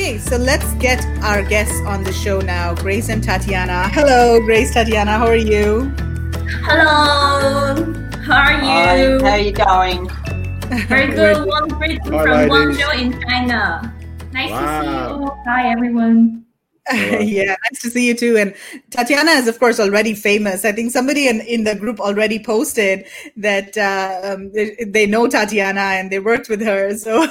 Okay, so let's get our guests on the show now, Grace and Tatiana. Hello, Grace, Tatiana, how are you? Hello, how are you? Hi, how are you going? Very good. One greeting from Guangzhou in China. Nice wow. to see you. Hi, everyone. yeah, nice to see you too. And Tatiana is, of course, already famous. I think somebody in, in the group already posted that uh, um, they, they, know Tatiana and they worked with her. So,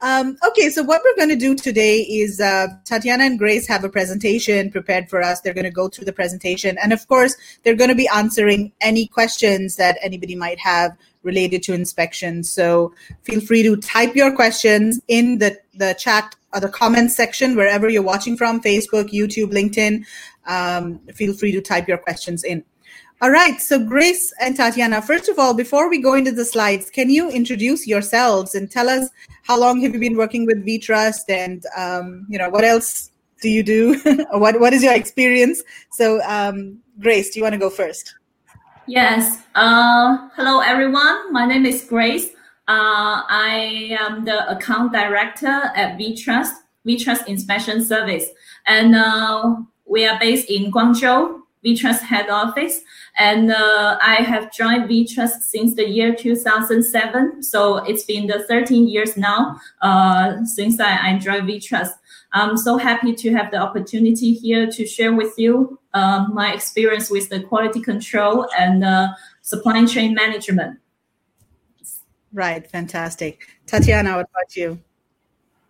um, okay, so what we're going to do today is uh, Tatiana and Grace have a presentation prepared for us. They're going to go through the presentation. And of course, they're going to be answering any questions that anybody might have related to inspection. So feel free to type your questions in the, the chat the comments section wherever you're watching from Facebook, YouTube, LinkedIn. Um, feel free to type your questions in. All right. So, Grace and Tatiana, first of all, before we go into the slides, can you introduce yourselves and tell us how long have you been working with VTrust and, um, you know, what else do you do? what, what is your experience? So, um, Grace, do you want to go first? Yes. Uh, hello, everyone. My name is Grace. Uh, I am the account director at VTrust, VTrust Inspection Service. And uh, we are based in Guangzhou, VTrust head office. And uh, I have joined VTrust since the year 2007. So it's been the 13 years now uh, since I, I joined VTrust. I'm so happy to have the opportunity here to share with you uh, my experience with the quality control and uh, supply chain management. Right, fantastic. Tatiana, what about you?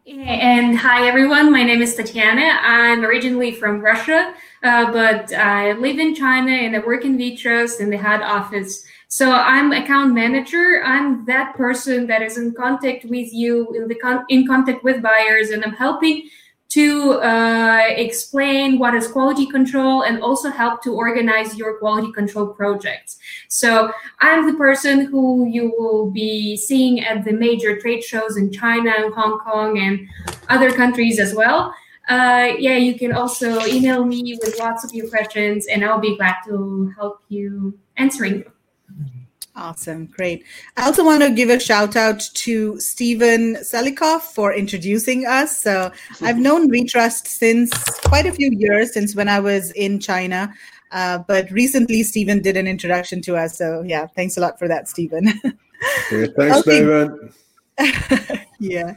And hi, everyone. My name is Tatiana. I'm originally from Russia, uh, but I live in China and I work in VTrust in the head office. So I'm account manager. I'm that person that is in contact with you, in the con- in contact with buyers, and I'm helping to uh, explain what is quality control and also help to organize your quality control projects. So I'm the person who you will be seeing at the major trade shows in China and Hong Kong and other countries as well. Uh, yeah, you can also email me with lots of your questions and I'll be glad to help you answering them. Awesome. Great. I also want to give a shout out to Stephen Selikoff for introducing us. So I've known VTrust since quite a few years, since when I was in China. Uh, but recently, Stephen did an introduction to us. So yeah, thanks a lot for that, Stephen. yeah, thanks, Stephen. yeah.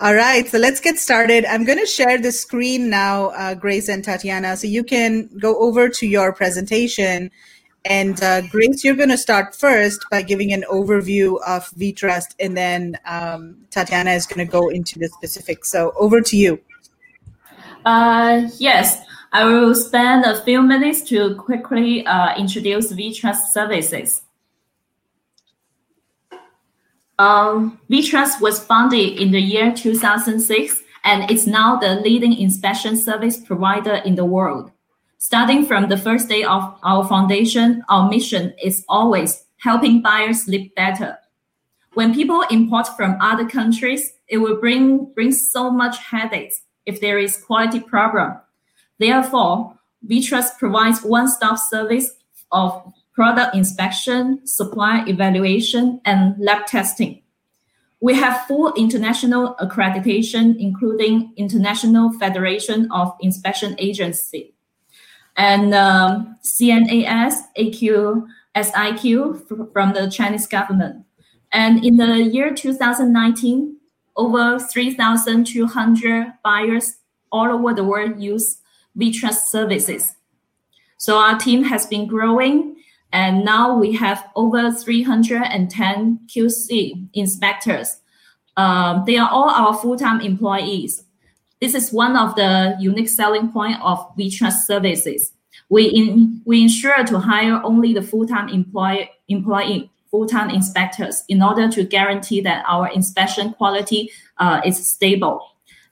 All right, so let's get started. I'm going to share the screen now, uh, Grace and Tatiana, so you can go over to your presentation and uh, Grace, you're going to start first by giving an overview of VTrust, and then um, Tatiana is going to go into the specifics. So over to you. Uh, yes, I will spend a few minutes to quickly uh, introduce VTrust services. Um, VTrust was founded in the year 2006 and it's now the leading inspection service provider in the world. Starting from the first day of our foundation, our mission is always helping buyers live better. When people import from other countries, it will bring, bring so much headaches if there is quality problem. Therefore, VTrust provides one-stop service of product inspection, supply evaluation, and lab testing. We have full international accreditation, including International Federation of Inspection Agency and um, CNAS, AQ, SIQ from the Chinese government. And in the year 2019, over 3,200 buyers all over the world use VTrust services. So our team has been growing, and now we have over 310 QC inspectors. Um, they are all our full-time employees. This is one of the unique selling point of VTrust services. We, in, we ensure to hire only the full-time employee, employee full-time inspectors in order to guarantee that our inspection quality uh, is stable.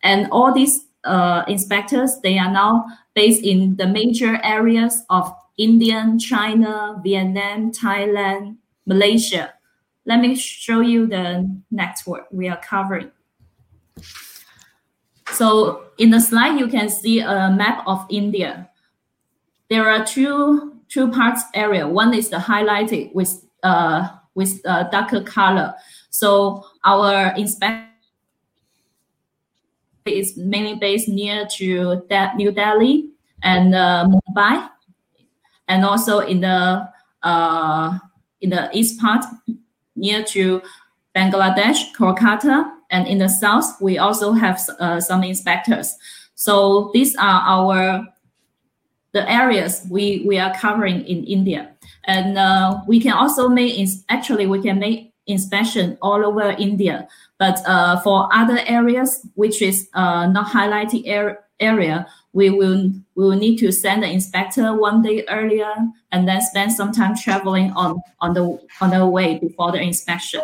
And all these uh, inspectors, they are now based in the major areas of India, China, Vietnam, Thailand, Malaysia. Let me show you the network we are covering. So in the slide, you can see a map of India. There are two two parts area. One is the highlighted with uh, with uh, darker color. So our inspect is mainly based near to New Delhi and uh, Mumbai, and also in the uh, in the east part near to Bangladesh, Kolkata, and in the south we also have uh, some inspectors. So these are our the areas we we are covering in India, and uh, we can also make ins- actually we can make inspection all over India. But uh, for other areas, which is uh, not highlighted area, we will we will need to send the inspector one day earlier and then spend some time traveling on on the on the way before the inspection.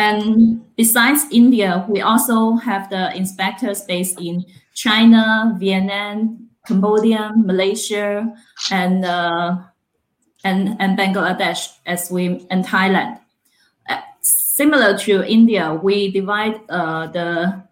And besides India, we also have the inspectors based in China, Vietnam, Cambodia, Malaysia, and uh, and and Bangladesh as we and Thailand similar to India, we divide uh, the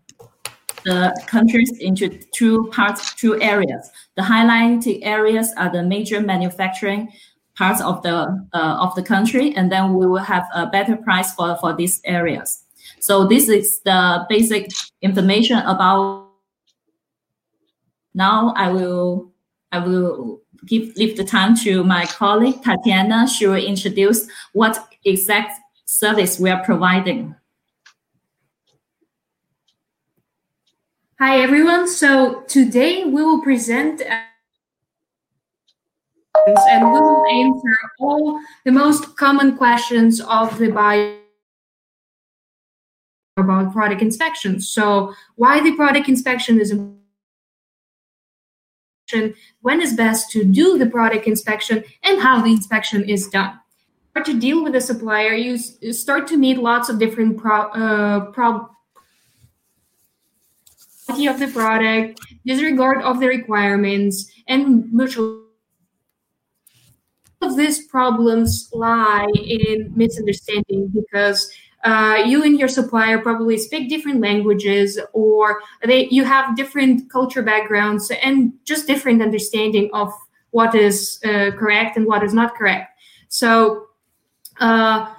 the countries into two parts, two areas. The highlighted areas are the major manufacturing parts of the uh, of the country, and then we will have a better price for for these areas. So this is the basic information about. Now I will I will give leave the time to my colleague Tatiana. She will introduce what exact service we are providing. Hi, everyone. So today we will present and we will answer all the most common questions of the buyer about product inspection. So why the product inspection is important, when is best to do the product inspection, and how the inspection is done to deal with a supplier, you, start to meet lots of different pro, uh, pro of the product, disregard of the requirements, and mutual of these problems lie in misunderstanding because uh, you and your supplier probably speak different languages or they you have different culture backgrounds and just different understanding of what is uh, correct and what is not correct. So uh,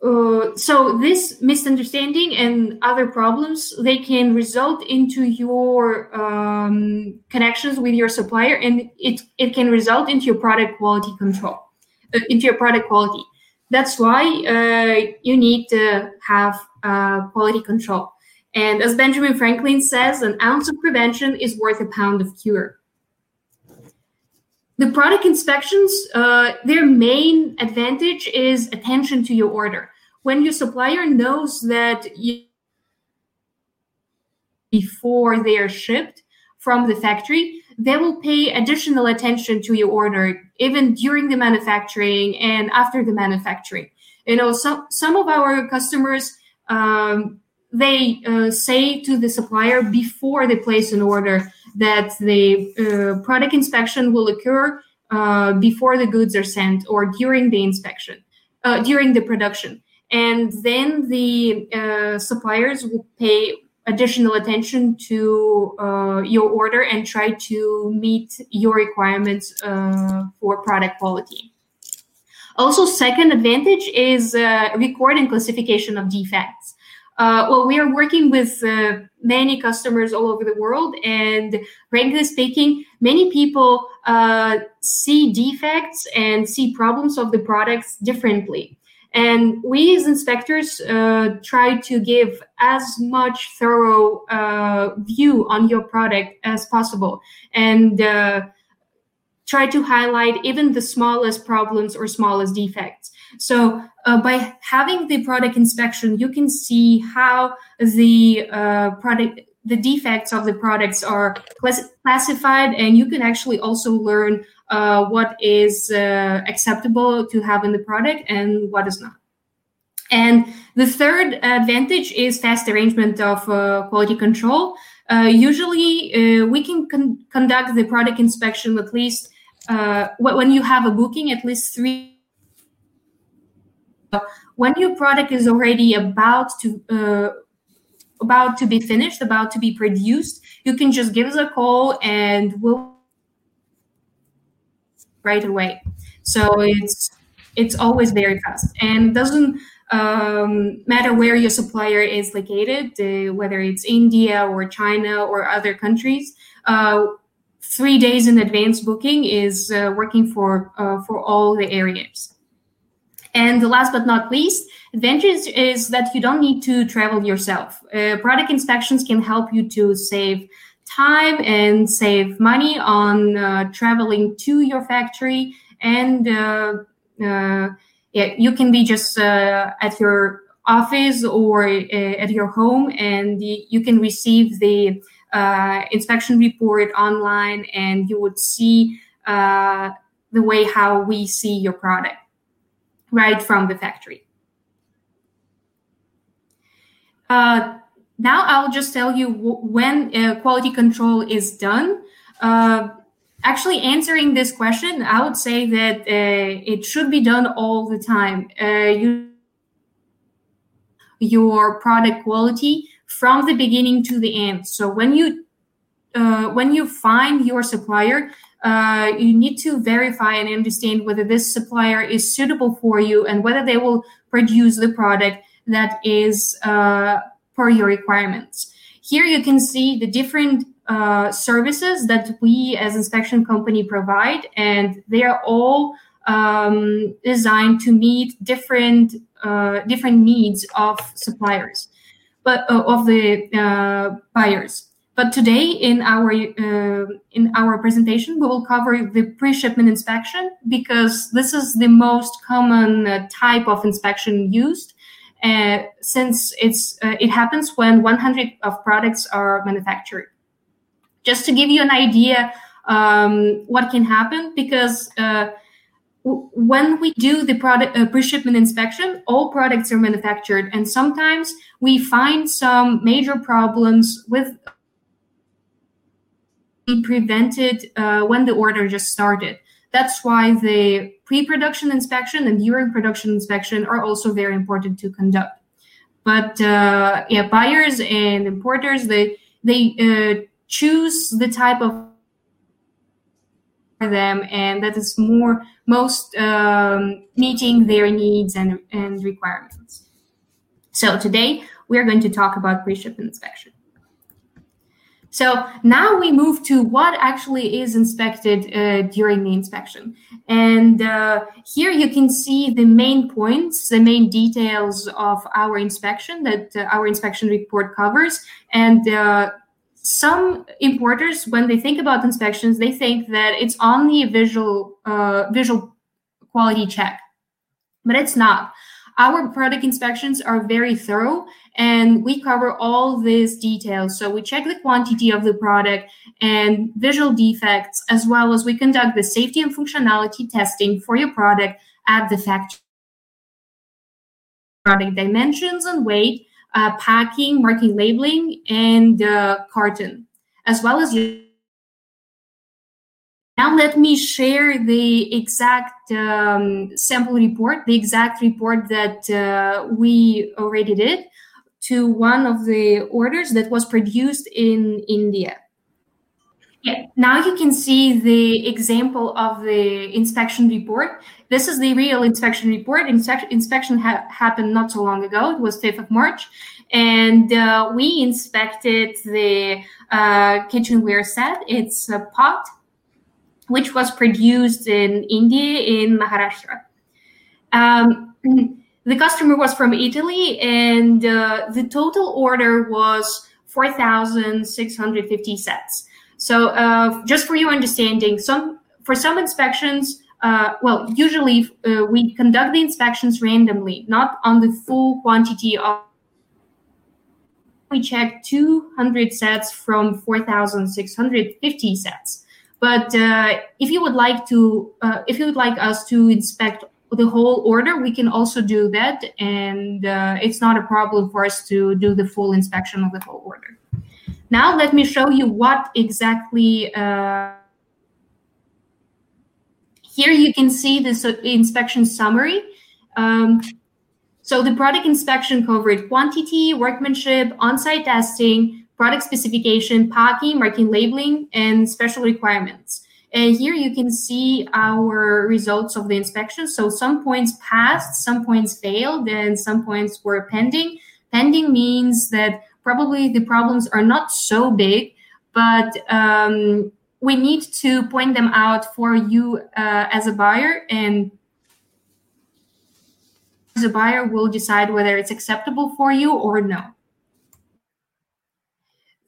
uh, so this misunderstanding and other problems they can result into your um, connections with your supplier and it, it can result into your product quality control uh, into your product quality. That's why uh, you need to have uh, quality control. And as benjamin franklin says an ounce of prevention is worth a pound of cure the product inspections, uh, their main advantage is attention to your order. When your supplier knows that you, before they are shipped from the factory, they will pay additional attention to your order even during the manufacturing and after the manufacturing. You know, some some of our customers um, they uh, say to the supplier before they place an order that the uh, product inspection will occur uh, before the goods are sent or during the inspection, uh, during the production. And then the uh, suppliers will pay additional attention to uh, your order and try to meet your requirements uh, for product quality. Also, second advantage is record and classification of defects. Uh, well, we are working with uh, many customers all over the world, and frankly speaking, many people uh, see defects and see problems of the products differently. And we as inspectors uh, try to give as much thorough uh, view on your product as possible, and uh, try to highlight even the smallest problems or smallest defects. So uh, by having the product inspection, you can see how the uh, product, the defects of the products are class- classified, and you can actually also learn uh, what is uh, acceptable to have in the product and what is not. And the third advantage is fast arrangement of uh, quality control. Uh, usually, we can con- conduct the product inspection at least when you have a booking, at least three when your product is already about to uh, about to be finished, about to be produced, you can just give us a call and we'll right away. So it's it's always very fast and doesn't um, matter where your supplier is located, uh, whether it's India or China or other countries. Uh, three days in advance booking is uh, working for uh, for all the areas. And the last but not least, advantage is that you don't need to travel yourself. Uh, product inspections can help you to save time and save money on uh, traveling to your factory and yeah, you can be just uh, at your office or uh, at your home and you can receive the uh, inspection report online and you would see uh, the way how we see your product right from the factory. Uh, now I'll just tell you when uh, quality control is done. Uh, actually answering this question, I would say that uh, it should be done all the time. Uh, you, your product quality from the beginning to the end. So when you uh, when you find your supplier, uh, you need to verify and understand whether this supplier is suitable for you and whether they will produce the product that is uh, per your requirements. Here you can see the different uh, services that we as inspection company provide, and they are all um, designed to meet different uh, different needs of suppliers, but uh, of the uh, buyers. But today in our uh, in our presentation, we will cover the pre-shipment inspection because this is the most common type of inspection used. Uh, since it's uh, it happens when 100 of products are manufactured just to give you an idea um, what can happen because uh, when we do the product uh, pre-shipment inspection all products are manufactured and sometimes we find some major problems with prevented uh, when the order just started. That's why the pre-production inspection and during production inspection are also very important to conduct. But uh, yeah buyers and importers they they uh, choose the type of them and that is more most um, meeting their needs and, and requirements. So today we are going to talk about pre-ship inspection so now we move to what actually is inspected uh, during the inspection. And uh, here you can see the main points, the main details of our inspection that uh, our inspection report covers. And uh, some importers, when they think about inspections, they think that it's only a visual uh, visual quality check, but it's not. Our product inspections are very thorough and we cover all these details. So we check the quantity of the product and visual defects, as well as we conduct the safety and functionality testing for your product at the factory. Product dimensions and weight, uh, packing, marking, labeling, and uh, carton, as well as now let me share the exact um, sample report, the exact report that uh, we already did to one of the orders that was produced in India. Yeah, now you can see the example of the inspection report. This is the real inspection report. Inspe- inspection ha- happened not so long ago. It was 5th of March. And uh, we inspected the uh, kitchenware set. It's a pot, which was produced in India, in Maharashtra. Um, the customer was from Italy, and uh, the total order was 4,650 sets. So, uh, just for your understanding, some for some inspections, uh, well, usually uh, we conduct the inspections randomly, not on the full quantity of. We check 200 sets from 4,650 sets. But uh, if you would like to, uh, if you would like us to inspect the whole order, we can also do that, and uh, it's not a problem for us to do the full inspection of the whole order. Now, let me show you what exactly. Uh, here you can see this inspection summary. Um, so the product inspection covered quantity, workmanship, on-site testing, product specification, packing, marking, labeling, and special requirements. And here you can see our results of the inspection. So some points passed, some points failed, and some points were pending. Pending means that probably the problems are not so big, but um, we need to point them out for you uh, as a buyer and as a buyer will decide whether it's acceptable for you or no.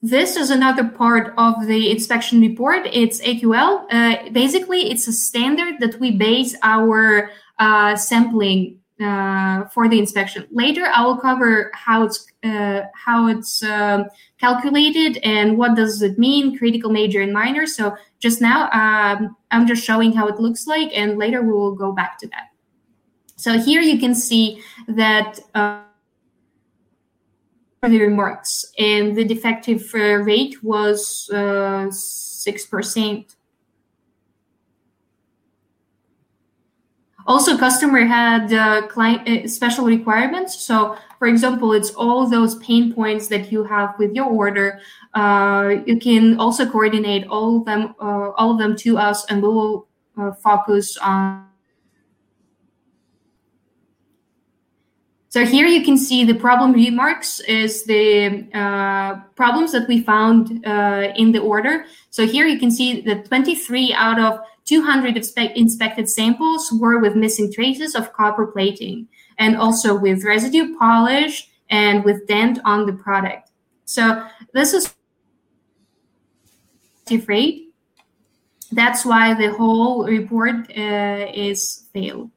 This is another part of the inspection report. It's AQL. Uh, basically, it's a standard that we base our uh, sampling uh, for the inspection. Later, I will cover how it's uh, how it's um, calculated and what does it mean, critical, major, and minor. So just now, um, I'm just showing how it looks like, and later we will go back to that. So here you can see that. Uh, the remarks, and the defective uh, rate was uh, six percent. Also, customer had uh, client uh, special requirements. So, for example, it's all those pain points that you have with your order. Uh, you can also coordinate all of them, uh, all of them to us, and we will focus on So here you can see the problem remarks is the uh, problems that we found uh, in the order. So here you can see that 23 out of 200 inspected samples were with missing traces of copper plating and also with residue polish and with dent on the product. So this is rate. That's why the whole report uh, is failed.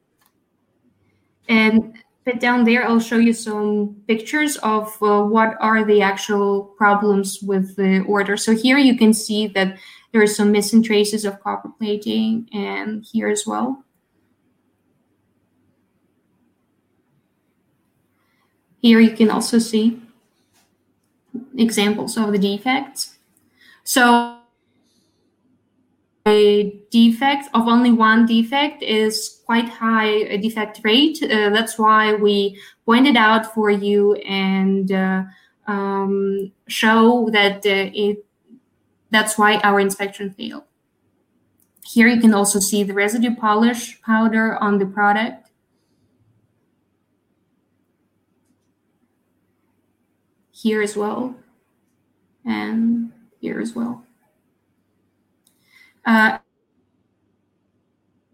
And but down there, I'll show you some pictures of uh, what are the actual problems with the order. So here you can see that there are some missing traces of copper plating and here as well. Here you can also see examples of the defects. So a defect of only one defect is quite high defect rate. Uh, that's why we pointed out for you and uh, um, show that uh, it. That's why our inspection failed. Here you can also see the residue polish powder on the product. Here as well, and here as well uh,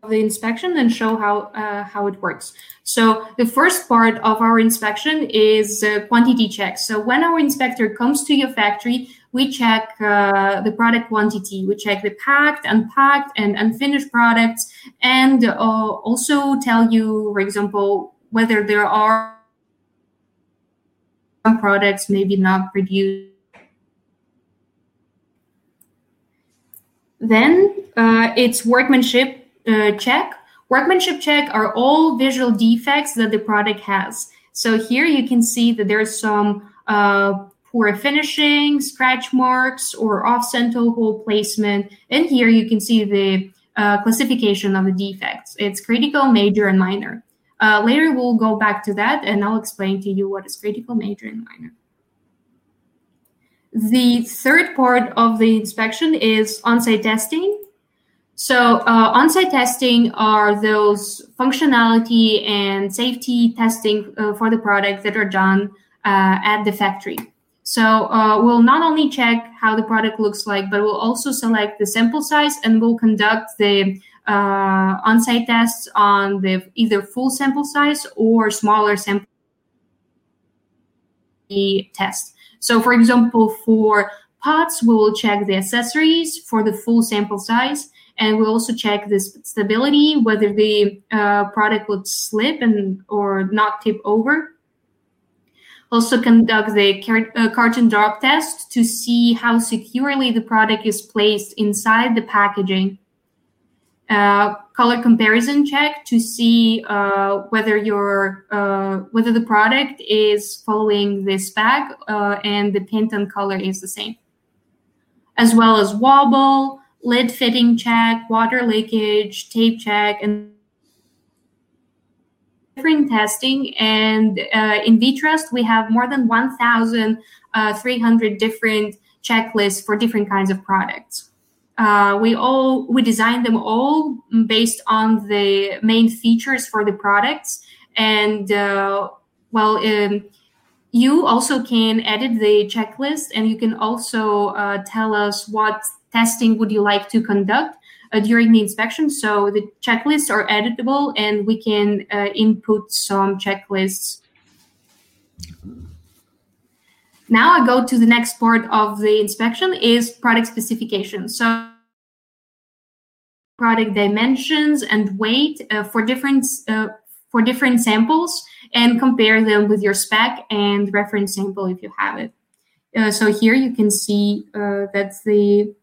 the inspection and show how uh, how it works. So the first part of our inspection is uh, quantity check. So when our inspector comes to your factory, we check uh, the product quantity. We check the packed, unpacked, and unfinished products, and uh, also tell you, for example, whether there are some products maybe not produced Then uh, it's workmanship uh, check. Workmanship check are all visual defects that the product has. So here you can see that there's some uh, poor finishing, scratch marks, or off-center hole placement. And here you can see the uh, classification of the defects. It's critical, major, and minor. Uh, later we'll go back to that and I'll explain to you what is critical, major, and minor. The third part of the inspection is on-site testing. So uh, on-site testing are those functionality and safety testing uh, for the product that are done uh, at the factory. So uh, we'll not only check how the product looks like, but we'll also select the sample size and we'll conduct the uh, on-site tests on the either full sample size or smaller sample test. So for example, for pots, we will check the accessories for the full sample size. And we'll also check the stability, whether the uh, product would slip and or not tip over. Also conduct the uh, carton drop test to see how securely the product is placed inside the packaging. Uh, color comparison check to see uh, whether your uh, whether the product is following the spec uh, and the Pantone color is the same, as well as wobble, lid fitting check, water leakage, tape check, and different testing. And uh, in VTrust, we have more than 1,300 different checklists for different kinds of products. Uh, we all we designed them all based on the main features for the products. And uh, well um, you also can edit the checklist and you can also uh, tell us what testing would you like to conduct uh, during the inspection. So the checklists are editable and we can uh, input some checklists. Now I go to the next part of the inspection is product specification. So product dimensions and weight uh, for different uh, for different samples and compare them with your spec and reference sample if you have it. Uh, so here you can see uh, that the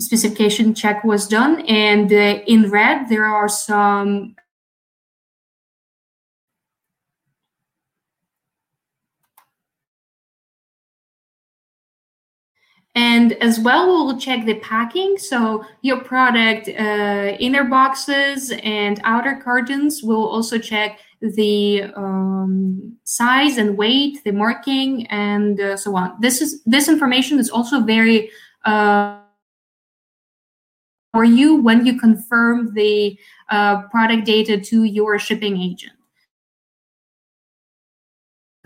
specification check was done and uh, in red there are some And as well, we'll check the packing. So your product uh, inner boxes and outer cartons. We'll also check the um, size and weight, the marking, and uh, so on. This is this information is also very uh, for you when you confirm the uh, product data to your shipping agent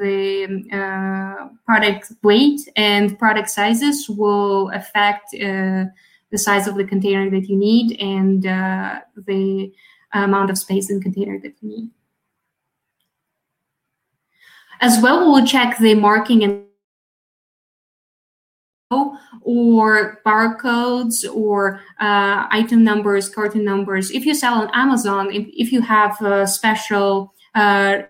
the uh, product weight and product sizes will affect uh, the size of the container that you need and uh, the amount of space in container that you need. As well, we'll check the marking and or barcodes or uh, item numbers, carton numbers. If you sell on Amazon, if, if you have a special uh,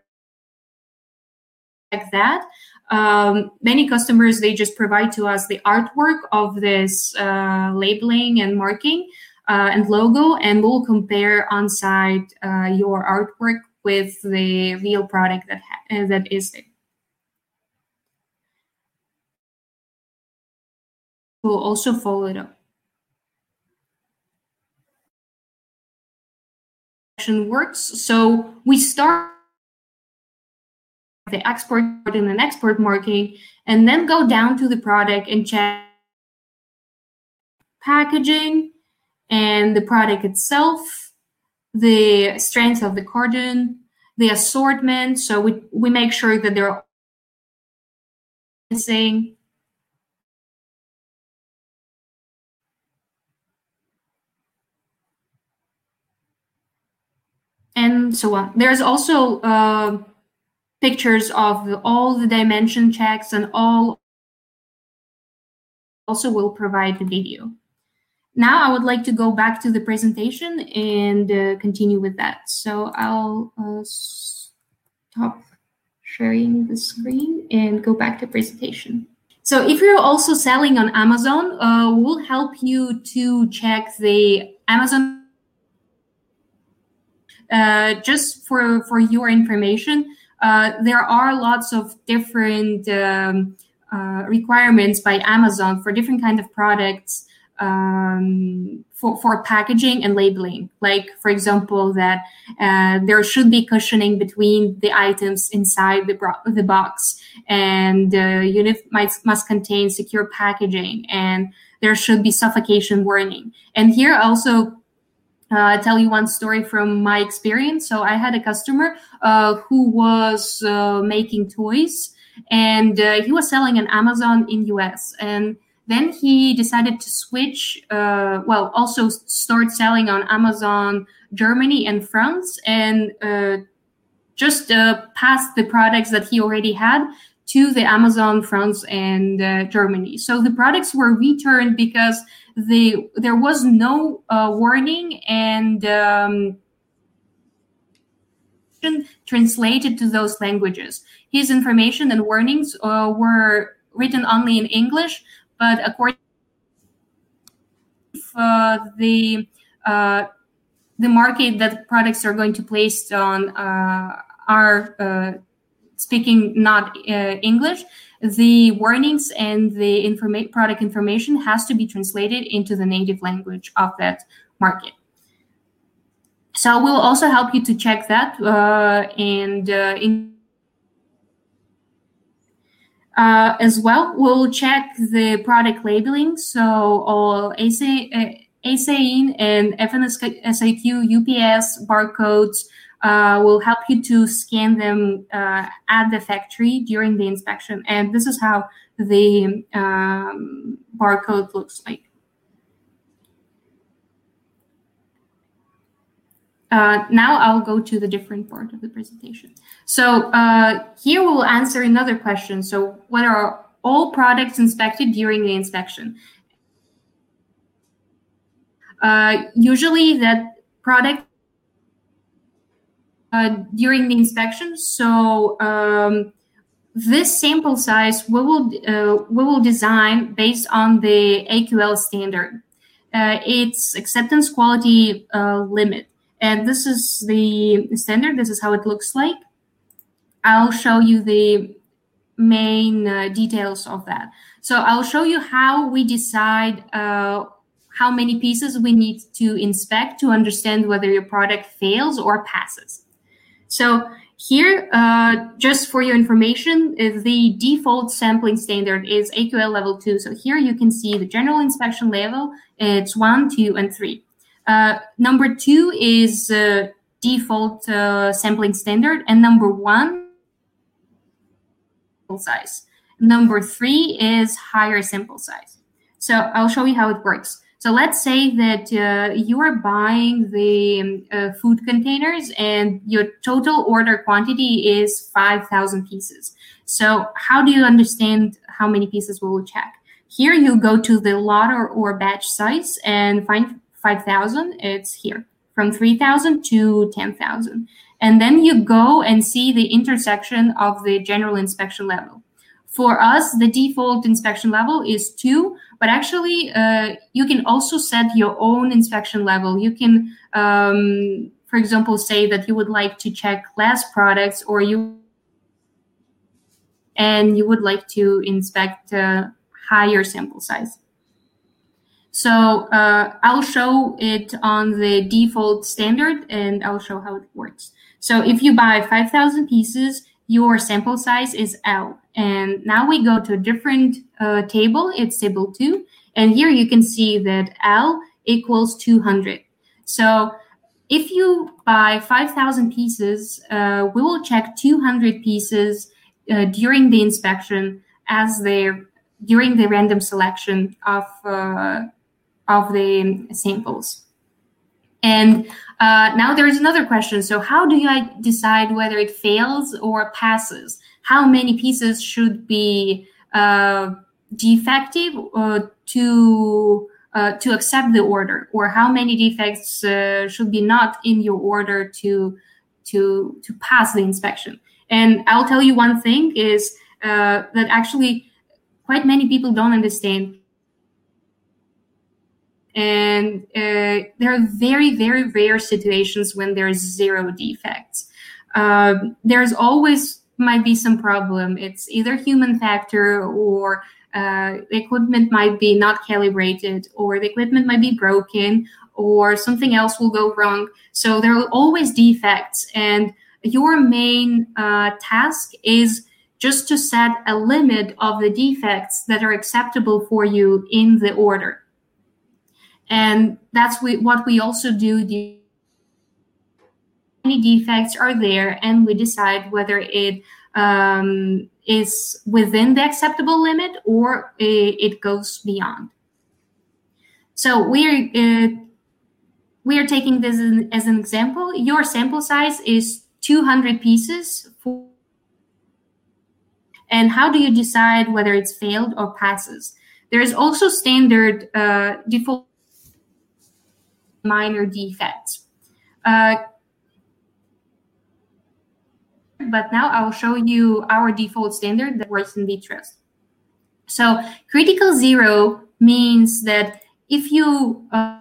that. Um, many customers they just provide to us the artwork of this uh, labeling and marking uh, and logo, and we'll compare on site uh, your artwork with the real product that ha- uh, that is there. We'll also follow it up. Works so we start the export and an export marking, and then go down to the product and check packaging and the product itself, the strength of the carton, the assortment. So we, we make sure that they're missing. And so on. There's also uh, pictures of all the dimension checks and all also will provide the video. Now I would like to go back to the presentation and uh, continue with that. So I'll uh, stop sharing the screen and go back to presentation. So if you're also selling on Amazon, uh, we'll help you to check the Amazon uh, just for, for your information. Uh, there are lots of different um, uh, requirements by Amazon for different kind of products um, for, for packaging and labeling. Like, for example, that uh, there should be cushioning between the items inside the, bro- the box, and the unit might, must contain secure packaging, and there should be suffocation warning. And here also uh, tell you one story from my experience. So I had a customer uh, who was uh, making toys, and uh, he was selling on Amazon in US. And then he decided to switch. Uh, well, also start selling on Amazon Germany and France, and uh, just passed the products that he already had to the Amazon France and Germany. So the products were returned because the there was no uh, warning and um, translated to those languages. His information and warnings uh, were written only in English, but according to uh, the uh, the market that products are going to place on uh, are uh, speaking not English, the warnings and the informa- product information has to be translated into the native language of that market. So we'll also help you to check that uh, and uh, in Uh, as well, we'll check the product labeling. So all ASA, ASIN and FNSKU UPC barcodes uh, will help you to scan them uh, at the factory during the inspection. And this is how the um, barcode looks like. Uh, now I'll go to the different part of the presentation. So uh, here we will answer another question. So what are all products inspected during the inspection? Uh, usually that product uh, during the inspection. So um, this sample size we will uh, we will design based on the AQL standard. Uh, it's acceptance quality uh, limit, and this is the standard. This is how it looks like. I'll show you the main uh, details of that. So I'll show you how we decide how many pieces we need to inspect to understand whether your product fails or passes. So here, uh, just for your information, the default sampling standard is AQL level two. So here you can see the general inspection level. It's one, two, and three. Uh, number two is uh, default uh, sampling standard, and number one sample size. Number three is higher sample size. So I'll show you how it works. So let's say that uh, you are buying the uh, food containers and your total order quantity is 5,000 pieces. So how do you understand how many pieces we will check? Here you go to the lot or, or batch size and find 5,000. It's here from 3,000 to 10,000. And then you go and see the intersection of the general inspection level. For us, the default inspection level is two, but actually, uh, you can also set your own inspection level. You can, um, for example, say that you would like to check less products or you and you would like to inspect a higher sample size. So uh, I'll show it on the default standard and I'll show how it works. So if you buy 5,000 pieces, your sample size is L. And now we go to a different uh, table. It's table two. And here you can see that L equals 200. So if you buy 5,000 pieces, uh, we will check 200 pieces uh, during the inspection as they during the random selection of uh, of the samples. And uh, now there is another question. So how do you decide whether it fails or passes? How many pieces should be uh, defective uh, to uh, to accept the order, or how many defects uh, should be not in your order to to to pass the inspection? And I'll tell you one thing is uh, that actually quite many people don't understand. And uh, there are very very rare situations when there's zero defects. Um, there's always might be some problem it's either human factor or uh, equipment might be not calibrated or the equipment might be broken or something else will go wrong so there are always defects and your main uh, task is just to set a limit of the defects that are acceptable for you in the order and that's we, what we also do. Any defects are there, and we decide whether it um, is within the acceptable limit or it, goes beyond. So we're uh, we are taking this as an example. Your sample size is 200 pieces. For, and how do you decide whether it's failed or passes? There is also standard uh, default minor defects. Uh, but now I'll show you our default standard that works in VTrust. So critical zero means that if you uh,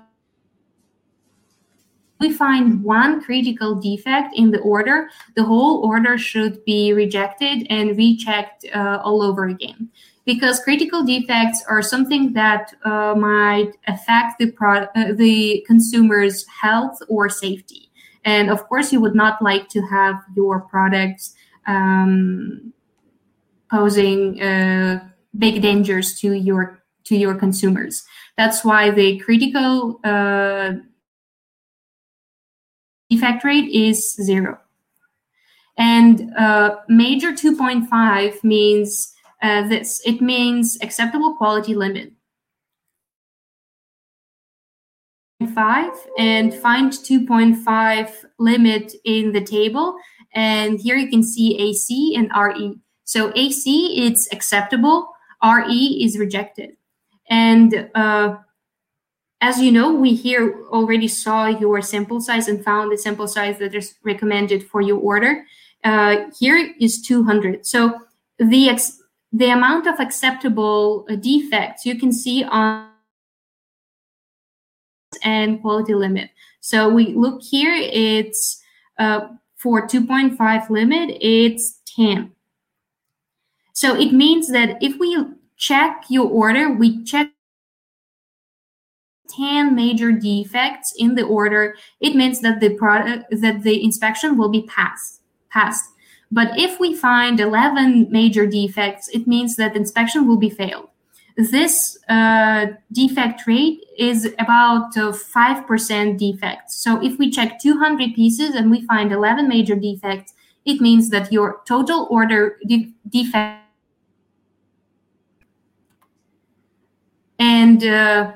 we find one critical defect in the order, the whole order should be rejected and rechecked uh, all over again because critical defects are something that uh, might affect the pro- uh, the consumer's health or safety. And of course, you would not like to have your products um, posing uh, big dangers to your to your consumers. That's why the critical uh, defect rate is zero. And uh, major 2.5 means uh, this. It means acceptable quality limit. Five and find 2.5 limit in the table. And here you can see AC and RE. So AC, it's acceptable. RE is rejected. And uh, as you know, we here already saw your sample size and found the sample size that is recommended for your order. Uh, here is 200. So the ex- the amount of acceptable uh, defects you can see on and quality limit. So we look here, it's uh, for 2.5 limit, it's 10. So it means that if we check your order, we check 10 major defects in the order, it means that the product that the inspection will be passed passed. But if we find 11 major defects, it means that inspection will be failed. This uh, defect rate is about uh, 5% defects. So if we check 200 pieces and we find 11 major defects, it means that your total order de- defect and uh,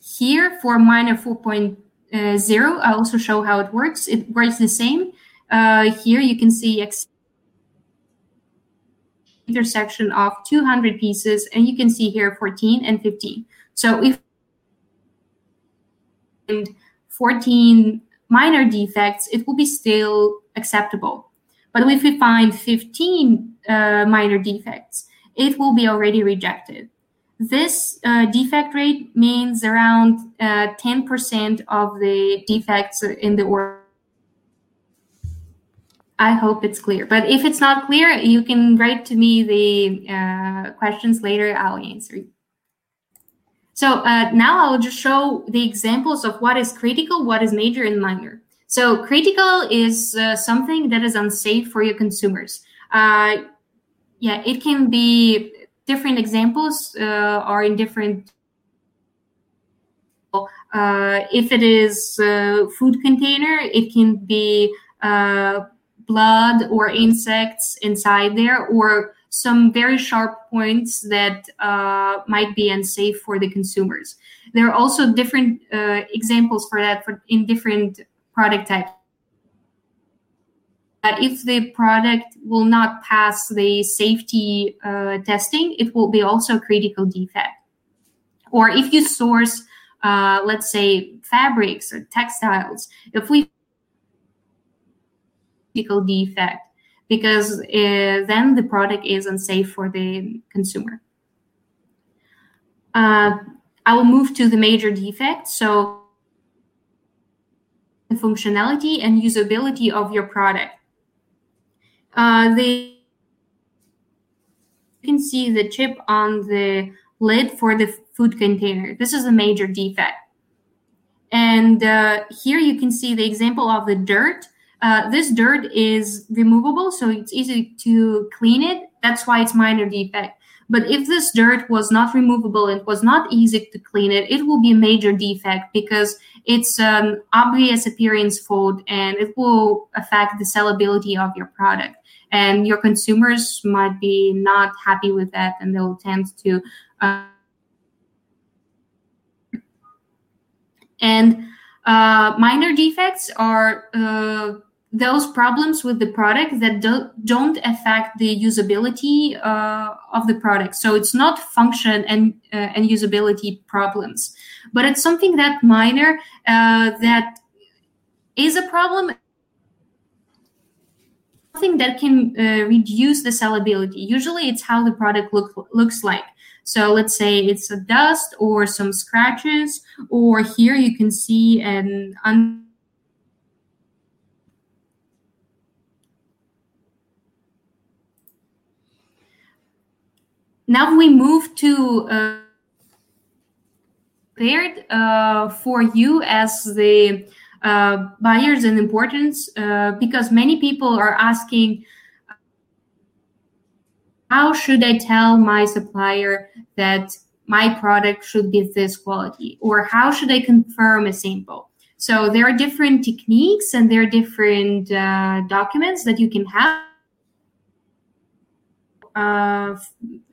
here for minor 4.0, I also show how it works. It works the same. Uh, here you can see intersection of 200 pieces, and you can see here 14 and 15. So if and 14 minor defects, it will be still acceptable. But if we find 15 uh, minor defects, it will be already rejected. This uh, defect rate means around uh, 10% of the defects in the order. I hope it's clear. But if it's not clear, you can write to me the uh, questions later. I'll answer. So uh, now I'll just show the examples of what is critical, what is major and minor. So critical is uh, something that is unsafe for your consumers. Uh, yeah, it can be different examples uh, are in different. Uh, if it is a food container, it can be blood or insects inside there or some very sharp points that uh, might be unsafe for the consumers. There are also different uh, examples for that for, in different product types. Uh, if the product will not pass the safety uh, testing, it will be also a critical defect. Or if you source, uh, let's say, fabrics or textiles, if we defect because uh, then the product is unsafe for the consumer. Uh, I will move to the major defects. So the functionality and usability of your product. Uh, the you can see the chip on the lid for the food container. This is a major defect. And uh, here you can see the example of the dirt uh, this dirt is removable, so it's easy to clean it. That's why it's minor defect. But if this dirt was not removable, it was not easy to clean it, it will be a major defect because it's an obvious appearance fault and it will affect the sellability of your product. And your consumers might be not happy with that and they'll tend to. Uh, and uh, minor defects are uh, those problems with the product that do, don't affect the usability uh, of the product. So it's not function and uh, and usability problems, but it's something that minor uh, that is a problem. Something that can uh, reduce the sellability. Usually, it's how the product look looks like. So let's say it's a dust or some scratches, or here you can see an un- now we move to uh, uh, for you as the uh, buyers and importance uh, because many people are asking how should I tell my supplier that my product should give this quality? Or how should I confirm a sample? So there are different techniques and there are different uh, documents that you can have. Uh,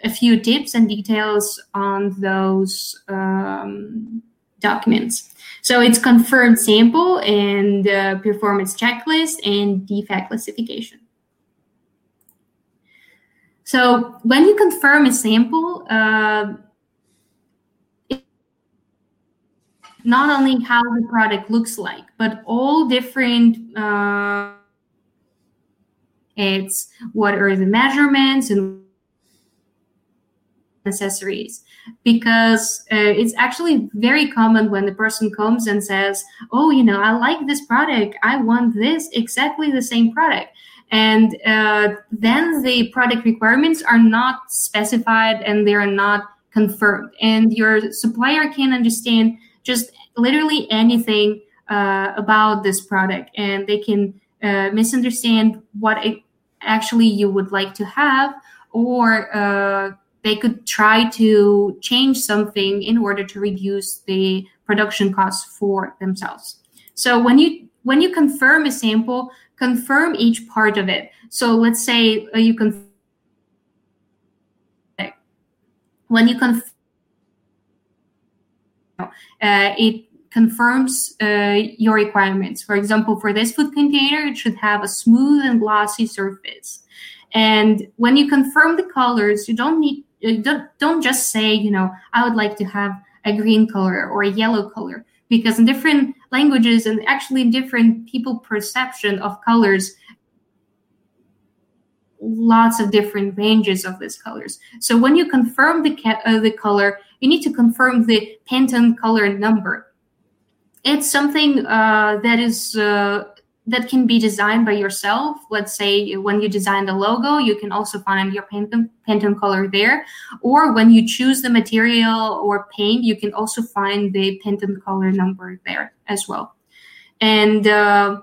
a few tips and details on those um, documents. So it's confirmed sample and uh, performance checklist and defect classification. So when you confirm a sample, uh, not only how the product looks like, but all different. Uh, it's what are the measurements and accessories? Because uh, it's actually very common when the person comes and says oh you know i like this product. I want this exactly the same product. And uh, then the product requirements are not specified and they are not confirmed. And your supplier can understand just literally anything uh, about this product and they can uh, misunderstand what it actually you would like to have or uh, they could try to change something in order to reduce the production costs for themselves. So when you when you confirm a sample confirm each part of it. So let's say uh, you can when you confirm uh, it confirms uh, your requirements. For example, for this food container, it should have a smooth and glossy surface. And when you confirm the colors, you don't need you don't, don't just say, you know, I would like to have a green color or a yellow color because in different languages and actually in different people perception of colors lots of different ranges of these colors so when you confirm the ca- uh, the color you need to confirm the pantone color number it's something uh, that is uh, that can be designed by yourself. Let's say when you design the logo, you can also find your Pantone, Pantone color there. Or when you choose the material or paint, you can also find the Pantone color number there as well. And uh,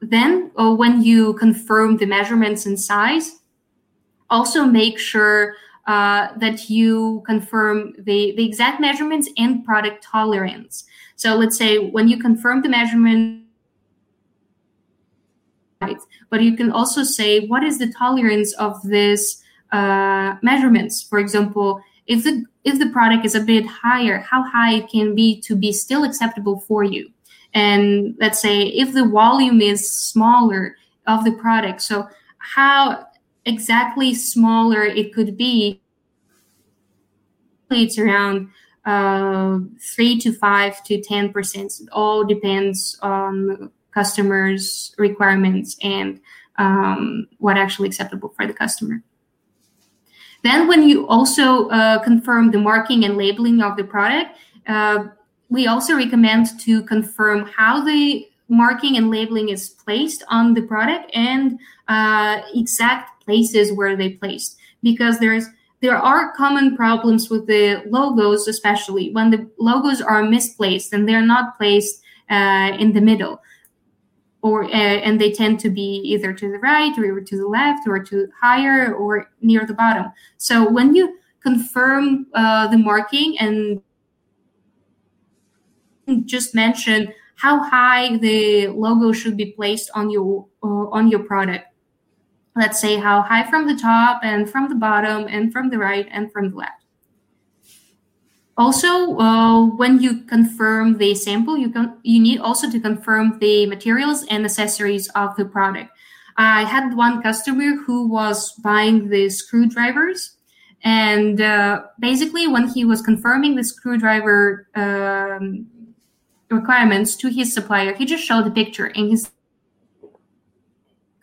then uh, when you confirm the measurements and size, also make sure uh, that you confirm the, the exact measurements and product tolerance. So let's say when you confirm the measurement, but you can also say what is the tolerance of this uh, measurements. For example, if the if the product is a bit higher, how high it can be to be still acceptable for you. And let's say if the volume is smaller of the product, so how exactly smaller it could be, it's around uh, three to five to ten percent. It all depends on customers' requirements and um, what actually acceptable for the customer. Then, when you also uh, confirm the marking and labeling of the product, uh, we also recommend to confirm how the marking and labeling is placed on the product and uh, exact places where they placed because there's there are common problems with the logos, especially when the logos are misplaced and they're not placed uh, in the middle, or uh, and they tend to be either to the right or to the left or to higher or near the bottom. So when you confirm uh, the marking and just mention how high the logo should be placed on your uh, on your product let's say how high from the top and from the bottom and from the right and from the left. Also, uh, when you confirm the sample, you can you need also to confirm the materials and accessories of the product. I had one customer who was buying the screwdrivers, and uh, basically, when he was confirming the screwdriver um, requirements to his supplier, he just showed the picture in his.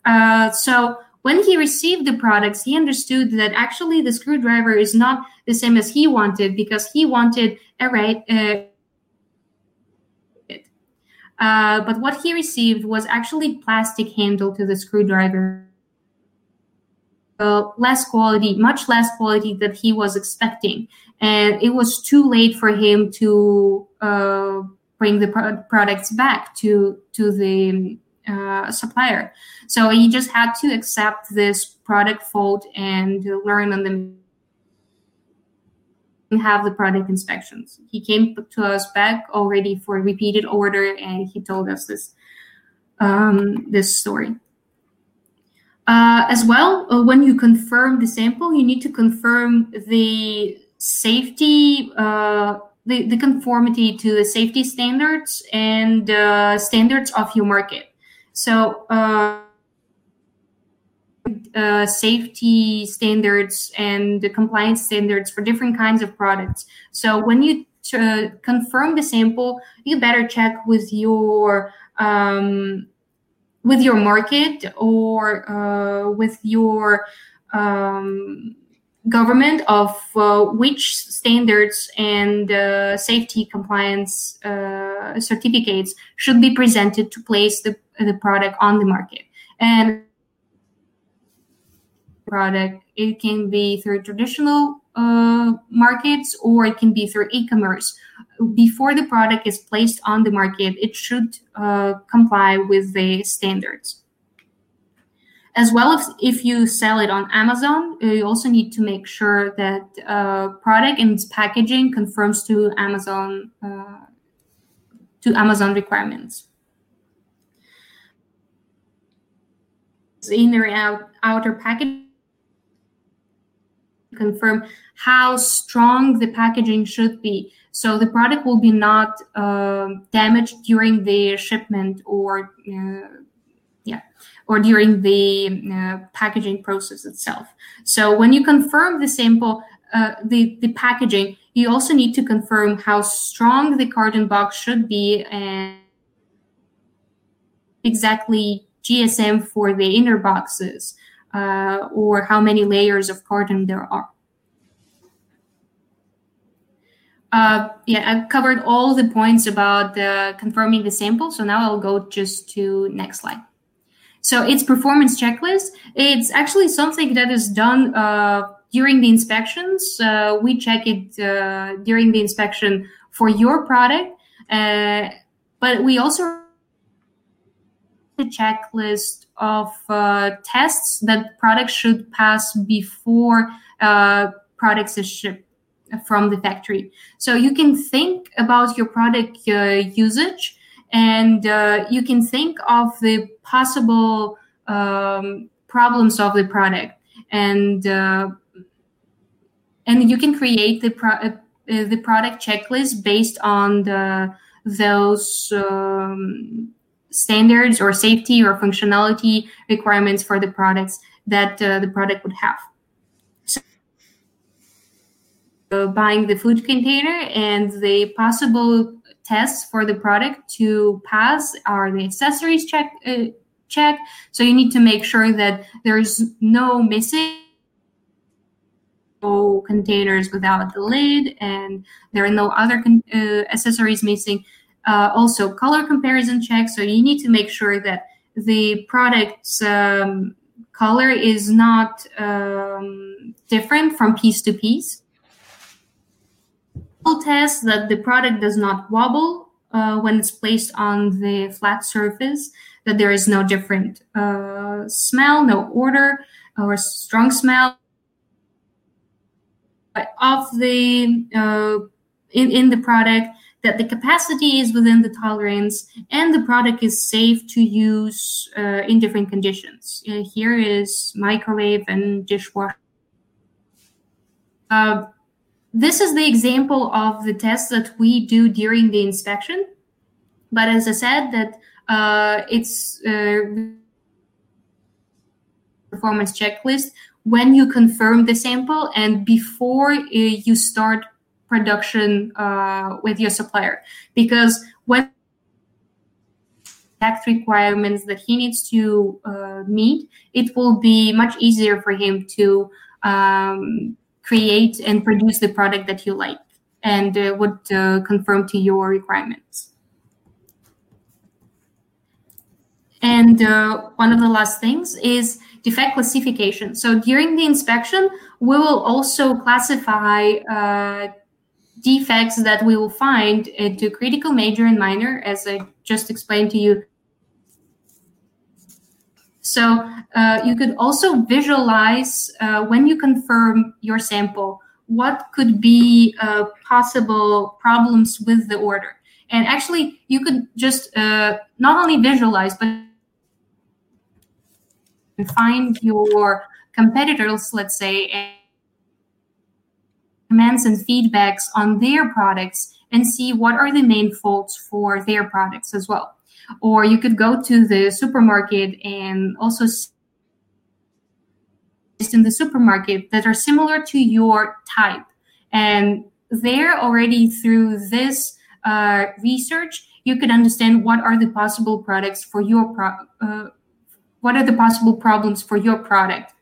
Uh, so when he received the products, he understood that actually the screwdriver is not the same as he wanted because he wanted a right. Uh, uh, but what he received was actually plastic handle to the screwdriver. Uh, less quality, much less quality that he was expecting, and it was too late for him to uh, bring the pro- products back to to the uh, supplier. So he just had to accept this product fault and learn on them have the product inspections. He came to us back already for repeated order, and he told us this um, this story. Uh, as well, uh, when you confirm the sample, you need to confirm the safety, uh, the, the conformity to the safety standards and uh, standards of your market. So, uh, uh, safety standards and the compliance standards for different kinds of products. So when you uh, confirm the sample, you better check with your um, with your market or uh, with your um, government of uh, which standards and uh, safety compliance certificates should be presented to place the, the product on the market. And product it can be through traditional uh, markets or it can be through e-commerce. Before the product is placed on the market it should uh, comply with the standards. As well as if you sell it on amazon uh, you also need to make sure that uh, product and its packaging conforms to amazon uh, to amazon requirements inner and outer packaging confirm how strong the packaging should be. So the product will be not uh, damaged during the shipment or uh, yeah, or during the uh, packaging process itself. So when you confirm the sample, uh, the the packaging, you also need to confirm how strong the carton box should be and exactly GSM for the inner boxes uh, or how many layers of carton there are. Uh, yeah, I've covered all the points about uh, confirming the sample. So now I'll go just to next slide. So it's performance checklist. It's actually something that is done uh, during the inspections. Uh, we check it uh, during the inspection for your product, uh, but we also checklist of uh, tests that products should pass before uh, products is shipped from the factory. So you can think about your product uh, usage and uh, you can think of the possible um, problems of the product and uh, and you can create the pro- uh, the product checklist based on the those um, standards or safety or functionality requirements for the products that uh, the product would have. So, uh, buying the food container and the possible tests for the product to pass are the accessories check. Uh, check. So you need to make sure that there's no missing containers without the lid and there are no other con- uh, accessories missing uh, also color comparison check. So you need to make sure that the product's um, color is not um, different from piece to piece. We'll Test that the product does not wobble uh, when it's placed on the flat surface, that there is no different uh, smell, no odor or strong smell of the uh, in, in the product that the capacity is within the tolerance and the product is safe to use uh, in different conditions. Uh, here is microwave and dishwasher. Uh, this is the example of the tests that we do during the inspection. But as I said, that uh, it's uh, performance checklist when you confirm the sample and before uh, you start production uh, with your supplier because when tax requirements that he needs to uh, meet, it will be much easier for him to um, create and produce the product that you like and uh, would uh, conform to your requirements. And uh, one of the last things is defect classification. So during the inspection, we will also classify uh, defects that we will find into critical, major, and minor, as I just explained to you. So uh, you could also visualize uh, when you confirm your sample, what could be uh, possible problems with the order. And actually, you could just uh, not only visualize, but find your competitors, let's say, comments and feedbacks on their products and see what are the main faults for their products as well. Or you could go to the supermarket and also just in the supermarket that are similar to your type. And there already through this uh, research, you could understand what are the possible products for your pro- uh, what are the possible problems for your product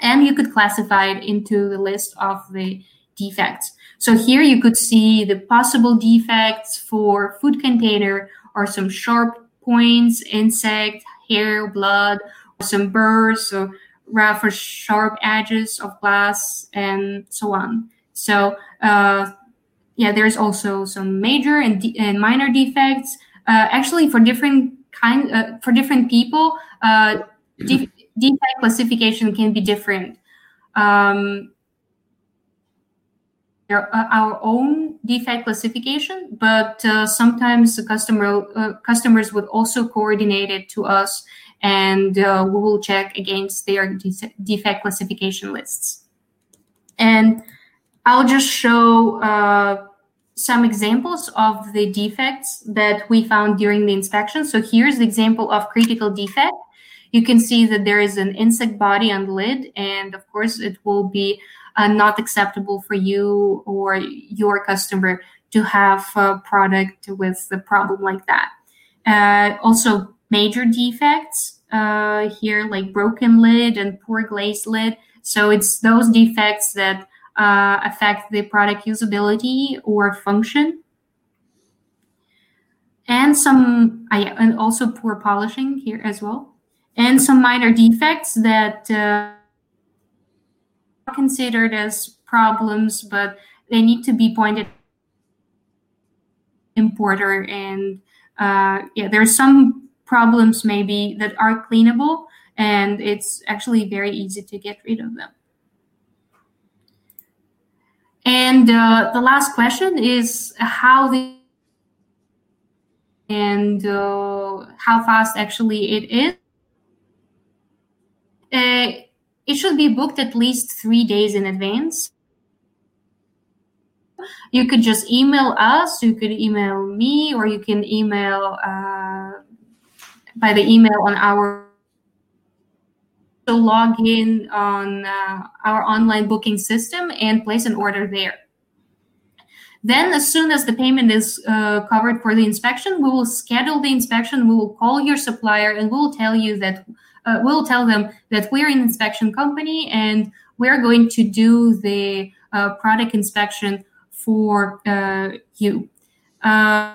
and you could classify it into the list of the defects. So here you could see the possible defects for food container or some sharp points insect hair blood or some burrs or rough or sharp edges of glass and so on. So uh, yeah there's also some major and, de- and minor defects. Uh, actually for different kind uh, for different people uh, defect classification can be different. Um, our own defect classification but uh, sometimes the customer uh, customers would also coordinate it to us and uh, we will check against their de- defect classification lists and i'll just show uh, some examples of the defects that we found during the inspection. So here's the example of critical defect. You can see that there is an insect body on the lid, and of course, it will be uh, not acceptable for you or your customer to have a product with a problem like that. Uh, also, major defects uh, here, like broken lid and poor glazed lid. So it's those defects that uh, affect the product usability or function. And some, uh, and also poor polishing here as well. And some minor defects that uh, considered as problems, but they need to be pointed importer and uh, yeah there's some problems maybe that are cleanable and it's actually very easy to get rid of them and uh, the last question is how the and uh, how fast actually it is. It should be booked at least three days in advance. You could just email us, you could email me, or you can email uh, by the email on our to log in on uh, our online booking system and place an order there. Then, as soon as the payment is uh, covered for the inspection, we will schedule the inspection. We will call your supplier and we will tell you that uh, we'll tell them that we're an inspection company and we're going to do the uh, product inspection for uh, you. Uh,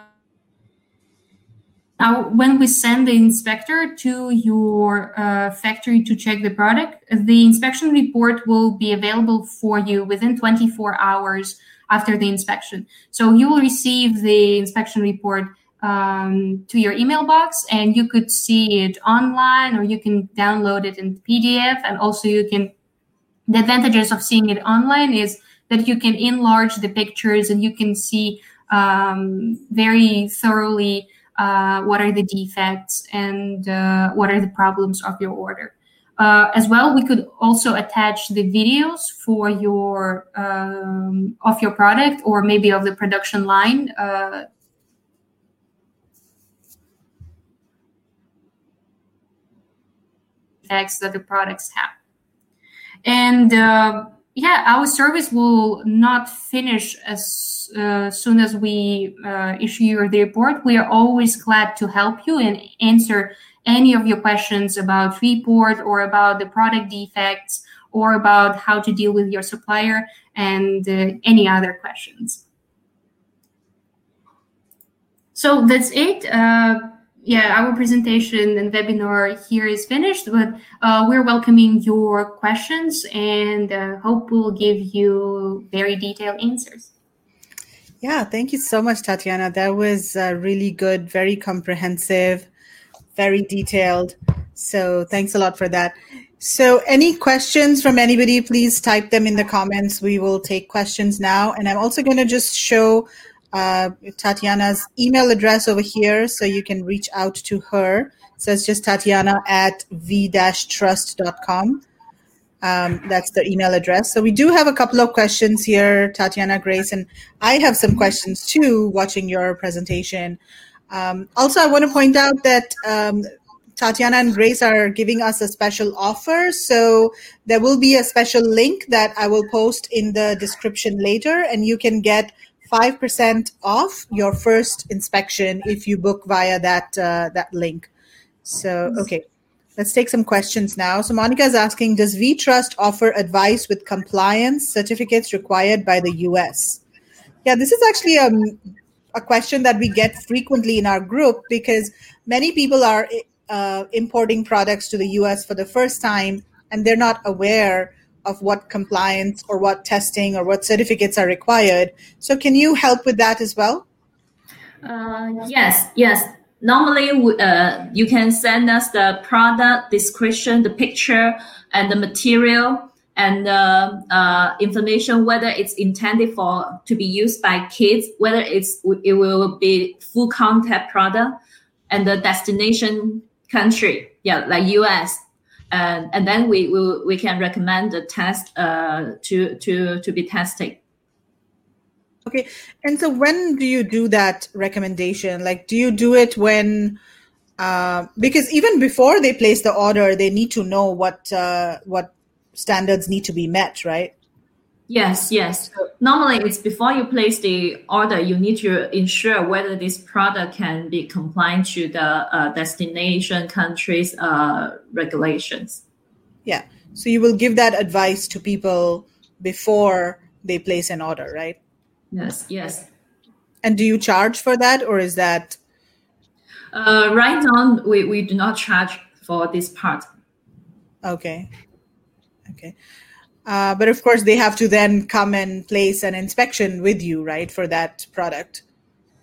now, when we send the inspector to your uh, factory to check the product, the inspection report will be available for you within 24 hours after the inspection. So you will receive the inspection report um, to your email box, and you could see it online, or you can download it in PDF. And also, you can. The advantages of seeing it online is that you can enlarge the pictures and you can see um, very thoroughly uh, what are the defects and uh, what are the problems of your order. Uh, as well, we could also attach the videos for your um, of your product or maybe of the production line. Uh, that the products have, and uh, yeah, our service will not finish as uh, soon as we uh, issue the report. We are always glad to help you and answer any of your questions about report or about the product defects or about how to deal with your supplier and uh, any other questions. So that's it. Uh, yeah, our presentation and webinar here is finished, but uh, we're welcoming your questions and uh, hope we'll give you very detailed answers. Yeah, thank you so much, Tatiana. That was uh, really good, very comprehensive, very detailed. So thanks a lot for that. So any questions from anybody, please type them in the comments. We will take questions now. And I'm also going to just show uh, Tatiana's email address over here so you can reach out to her. It says just Tatiana at v-trust.com. Um, that's the email address. So we do have a couple of questions here, Tatiana, Grace, and I have some questions too watching your presentation. Um, also, I want to point out that um, Tatiana and Grace are giving us a special offer. So there will be a special link that I will post in the description later, and you can get 5% off your first inspection if you book via that uh, that link. So, okay. Let's take some questions now. So Monica is asking, does VTrust offer advice with compliance certificates required by the US? Yeah, this is actually um, a question that we get frequently in our group because many people are uh, importing products to the US for the first time and they're not aware of what compliance or what testing or what certificates are required. So, can you help with that as well? Uh, yes, yes. Normally, uh, you can send us the product description, the picture, and the material and uh, uh, information whether it's intended for to be used by kids, whether it's it will be full contact product, and the destination country, yeah, like US, and and then we we, we can recommend the test uh, to to to be tested. Okay, and so when do you do that recommendation? Like, do you do it when? Uh, because even before they place the order, they need to know what uh, what standards need to be met, right? Yes, yes. Normally, it's before you place the order, you need to ensure whether this product can be compliant to the uh, destination country's uh, regulations. Yeah. So you will give that advice to people before they place an order, right? Yes, yes. And do you charge for that, or is that? Uh, right now, we, we do not charge for this part. Okay. Okay. Uh, but of course, they have to then come and place an inspection with you, right, for that product.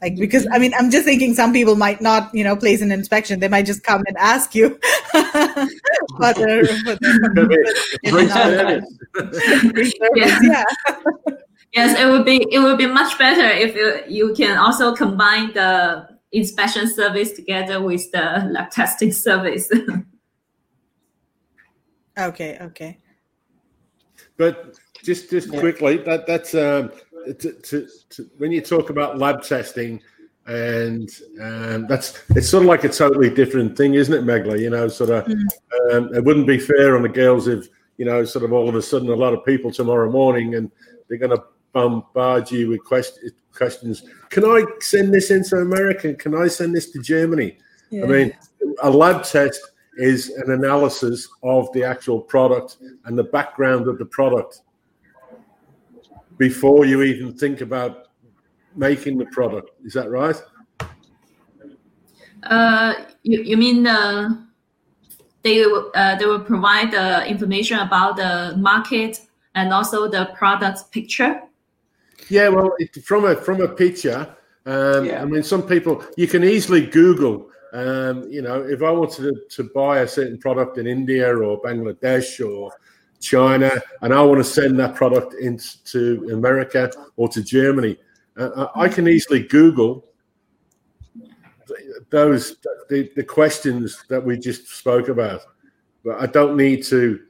Like because I mean, I'm just thinking some people might not, you know, place an inspection. They might just come and ask you for their, for their yes. yeah. yes, it would be it would be much better if you, you can also combine the inspection service together with the lab testing service. okay, okay. But just just yeah. quickly, that that's um, to, to, to, when you talk about lab testing, and um, that's it's sort of like a totally different thing, isn't it, Meghla? You know, sort of mm. um, it wouldn't be fair on the girls if you know, sort of all of a sudden a lot of people tomorrow morning and they're going to bombard you with quest- questions. Can I send this into America? Can I send this to Germany? Yeah. I mean, a lab test is an analysis of the actual product and the background of the product before you even think about making the product. Is that right? Uh, you, you mean uh, they uh, they will provide the information about the market and also the product picture? Yeah, well, from a from a picture. Um, yeah. I mean, some people you can easily Google um, you know, if I wanted to, to buy a certain product in India or Bangladesh or China, and I want to send that product into America or to Germany, uh, I can easily Google those the, the questions that we just spoke about. But I don't need to.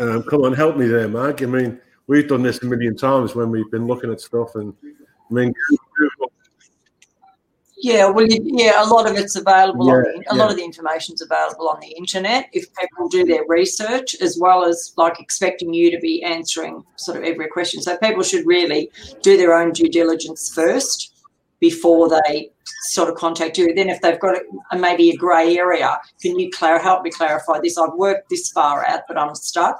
Um, come on, help me there, Mark. I mean, we've done this a million times when we've been looking at stuff, and I mean, yeah, well, yeah, a lot of it's available. Yeah, on the, a yeah. lot of the information's available on the internet. If people do their research, as well as like expecting you to be answering sort of every question, so people should really do their own due diligence first before they sort of contact you. Then, if they've got a, a maybe a grey area, can you clar- help me clarify this? I've worked this far out, but I'm stuck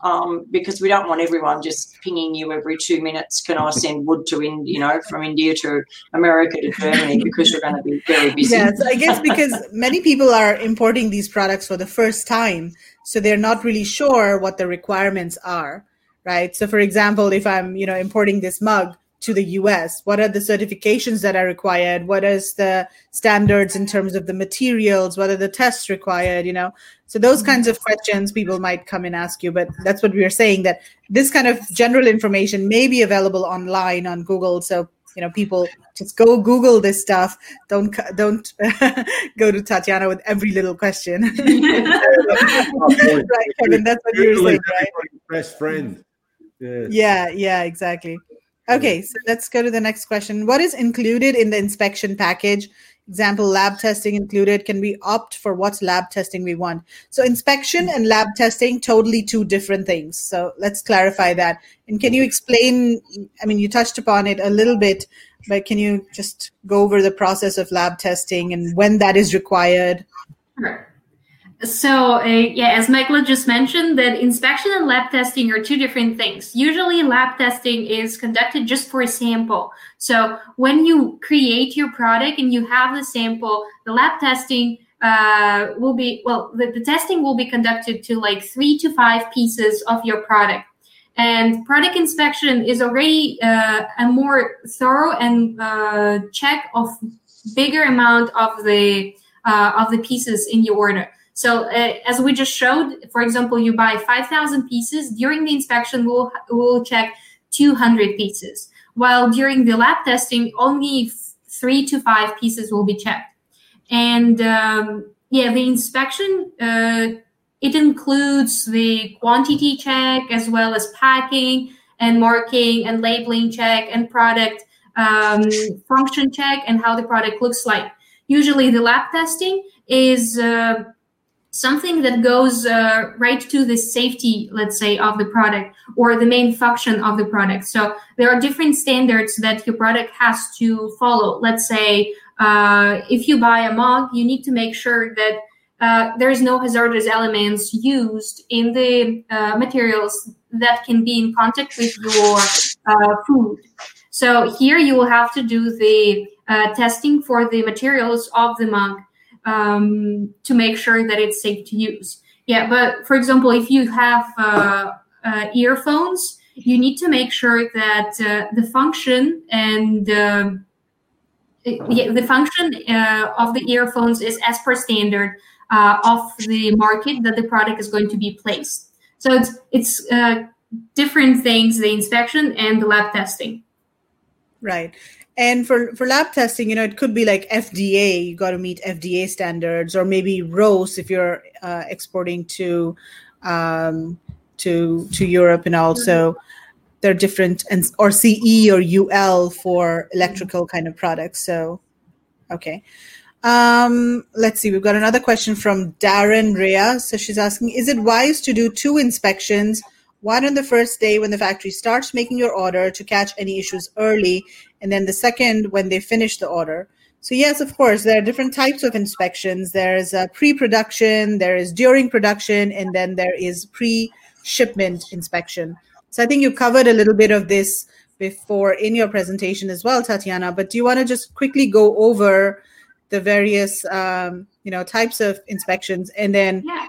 um, because we don't want everyone just pinging you every two minutes. Can I send wood to in you know from India to America to Germany because you're going to be very busy. Yes, I guess because many people are importing these products for the first time, so they're not really sure what the requirements are, right? So, for example, if I'm you know importing this mug to the US? What are the certifications that are required? What is the standards in terms of the materials? What are the tests required? You know, so those mm-hmm. kinds of questions people might come and ask you. But that's what we are saying that this kind of general information may be available online on Google. So you know, people just go Google this stuff. Don't don't go to Tatiana with every little question. right, Kevin, that's what you're saying, right? Best friend. Yeah. yeah, yeah, exactly. Okay, so let's go to the next question. What is included in the inspection package? Example, lab testing included. Can we opt for what lab testing we want? So inspection and lab testing, totally two different things. So let's clarify that. And can you explain, I mean, you touched upon it a little bit, but can you just go over the process of lab testing and when that is required? So, uh, yeah, as Michael just mentioned, that inspection and lab testing are two different things. Usually, lab testing is conducted just for a sample. So, when you create your product and you have the sample, the lab testing uh, will be well, the, the testing will be conducted to like three to five pieces of your product. And product inspection is already uh, a more thorough and uh, check of bigger amount of the uh, of the pieces in your order. So uh, as we just showed, for example, you buy 5,000 pieces. During the inspection, we'll, we'll check 200 pieces. While during the lab testing, only three to five pieces will be checked. And um, yeah, the inspection, uh, it includes the quantity check as well as packing and marking and labeling check and product um, function check and how the product looks like. Usually the lab testing is uh, something that goes uh, right to the safety, let's say, of the product or the main function of the product. So there are different standards that your product has to follow. Let's say uh, if you buy a mug, you need to make sure that uh, there is no hazardous elements used in the uh, materials that can be in contact with your uh, food. So here you will have to do the uh, testing for the materials of the mug um, to make sure that it's safe to use. Yeah, but for example, if you have uh, uh, earphones, you need to make sure that uh, the function and um, yeah, the function uh, of the earphones is as per standard uh, of the market that the product is going to be placed. So it's it's uh, different things: the inspection and the lab testing. Right and for for lab testing you know it could be like fda you got to meet fda standards or maybe RoHS if you're uh, exporting to um, to to europe and also they're different and or ce or ul for electrical kind of products so okay. Um, let's see we've got another question from darren Rea. so she's asking is it wise to do two inspections one on the first day when the factory starts making your order to catch any issues early, and then the second when they finish the order. So, yes, of course, there are different types of inspections. There's a pre production, there is during production, and then there is pre shipment inspection. So, I think you covered a little bit of this before in your presentation as well, Tatiana. But do you want to just quickly go over the various, um, you know, types of inspections and then yeah.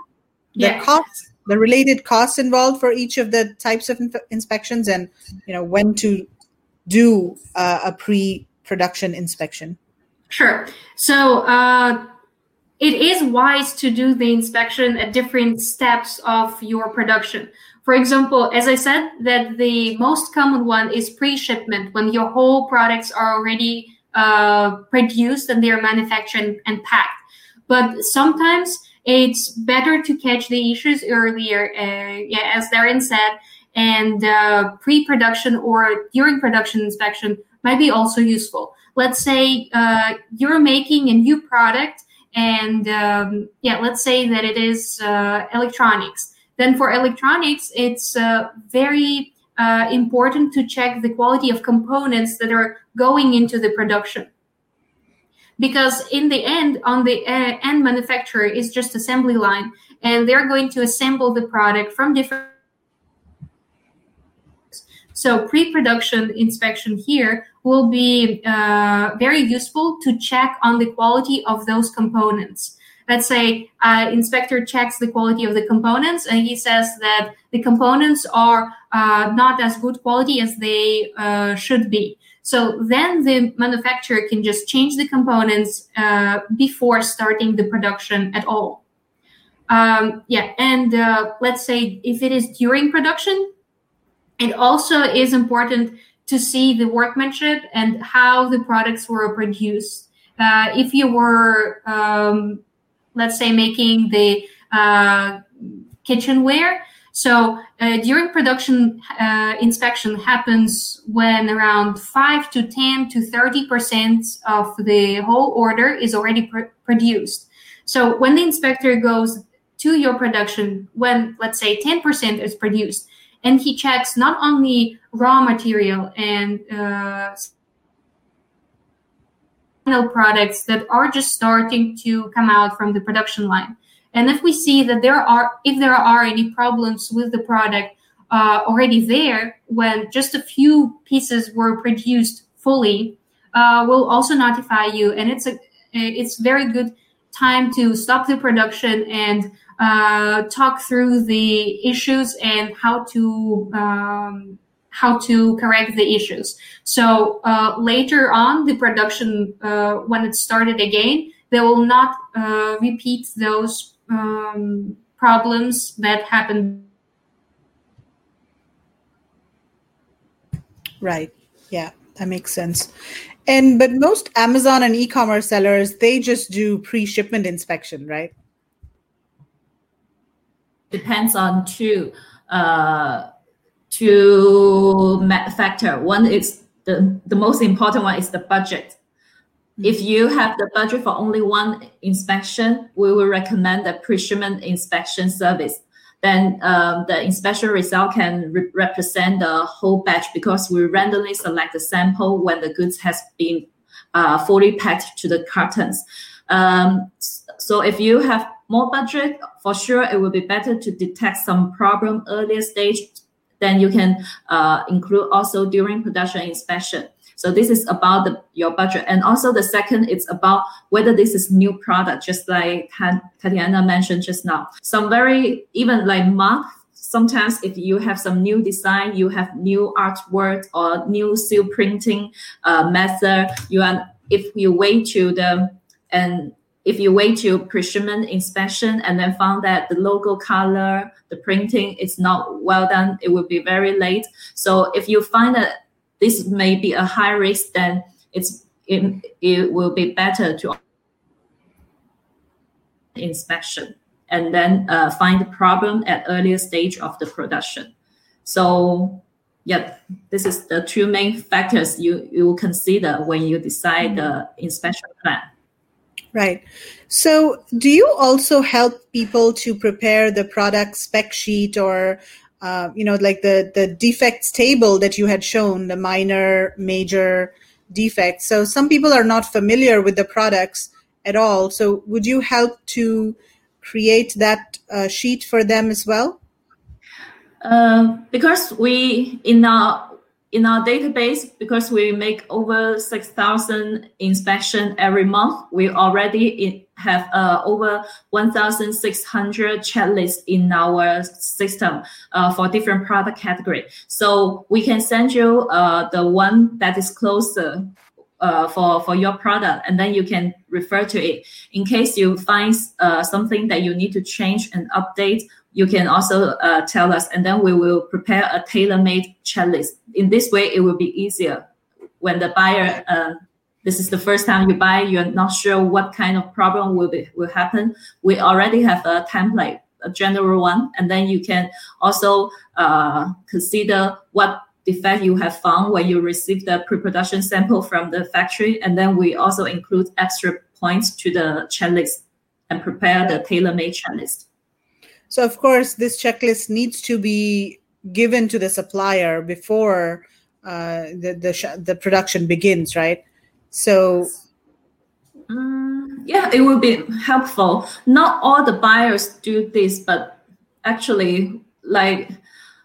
the yeah. costs the related costs involved for each of the types of in- inspections and you know when to do uh, a pre-production inspection? Sure. So uh, it is wise to do the inspection at different steps of your production. For example as i said that the most common one is pre-shipment when your whole products are already uh, produced and they're manufactured and packed. But sometimes it's better to catch the issues earlier, uh, yeah, as Darren said, and uh, pre-production or during production inspection might be also useful. Let's say uh, you're making a new product, and um, yeah, let's say that it is uh, electronics. Then for electronics, it's uh, very uh, important to check the quality of components that are going into the production because in the end on the uh, end manufacturer is just assembly line and they're going to assemble the product from different so pre-production inspection here will be uh, very useful to check on the quality of those components. Let's say uh, inspector checks the quality of the components and he says that the components are uh, not as good quality as they uh, should be. So then the manufacturer can just change the components uh, before starting the production at all. Um, yeah and uh, let's say if it is during production it also is important to see the workmanship and how the products were produced uh, if you were um, let's say making the uh, kitchenware. So uh, during production uh, inspection happens when around five to ten to thirty percent of the whole order is already pr- produced. So when the inspector goes to your production, when let's say ten percent is produced, and he checks not only raw material and uh, products that are just starting to come out from the production line. And if we see that there are, if there are any problems with the product uh, already there, when just a few pieces were produced fully, uh, we'll also notify you. And it's a, it's very good time to stop the production and uh, talk through the issues and how to um, how to correct the issues. So uh, later on, the production, uh, when it started again, they will not uh, repeat those um, problems that happened. Right. Yeah, that makes sense. And but most Amazon and e-commerce sellers, they just do pre-shipment inspection, right? Depends on two. Uh, two factor. One is the, the most important one is the budget. Mm-hmm. If you have the budget for only one inspection, we will recommend the pre-shipment inspection service. Then um, the inspection result can re- represent the whole batch because we randomly select the sample when the goods has been uh, fully packed to the cartons. Um, so if you have more budget, for sure it will be better to detect some problem earlier stage then you can uh, include also during production inspection. So this is about the, your budget. And also the second, it's about whether this is new product, just like Tatiana mentioned just now. Some very, even like Mark, sometimes if you have some new design, you have new artwork or new seal printing uh, method, you are, if you wait to the, and if you wait to pre-shipment inspection and then found that the logo color, the printing is not well done, it will be very late. So if you find that this may be a high risk, then it's it, it will be better to inspection and then uh, find the problem at earlier stage of the production. So yeah, this is the two main factors you, you will consider when you decide the inspection plan. Right. So, do you also help people to prepare the product spec sheet or, uh, you know, like the the defects table that you had shown, the minor, major defects? So, some people are not familiar with the products at all. So, would you help to create that uh, sheet for them as well? Uh, because we in our in our database, because we make over 6,000 inspection every month, we already have uh, over 1,600 checklists in our system uh, for different product category. So we can send you uh, the one that is closer uh, for for your product, and then you can refer to it. In case you find uh, something that you need to change and update, you can also uh, tell us, and then we will prepare a tailor-made checklist. In this way, it will be easier when the buyer. Uh, this is the first time you buy. You're not sure what kind of problem will be will happen. We already have a template, a general one, and then you can also uh, consider what defect you have found when you receive the pre-production sample from the factory, and then we also include extra points to the checklist and prepare the tailor-made checklist. So, of course, this checklist needs to be given to the supplier before uh, the the, sh- the production begins, right? So, um, yeah, it will be helpful. Not all the buyers do this, but actually, like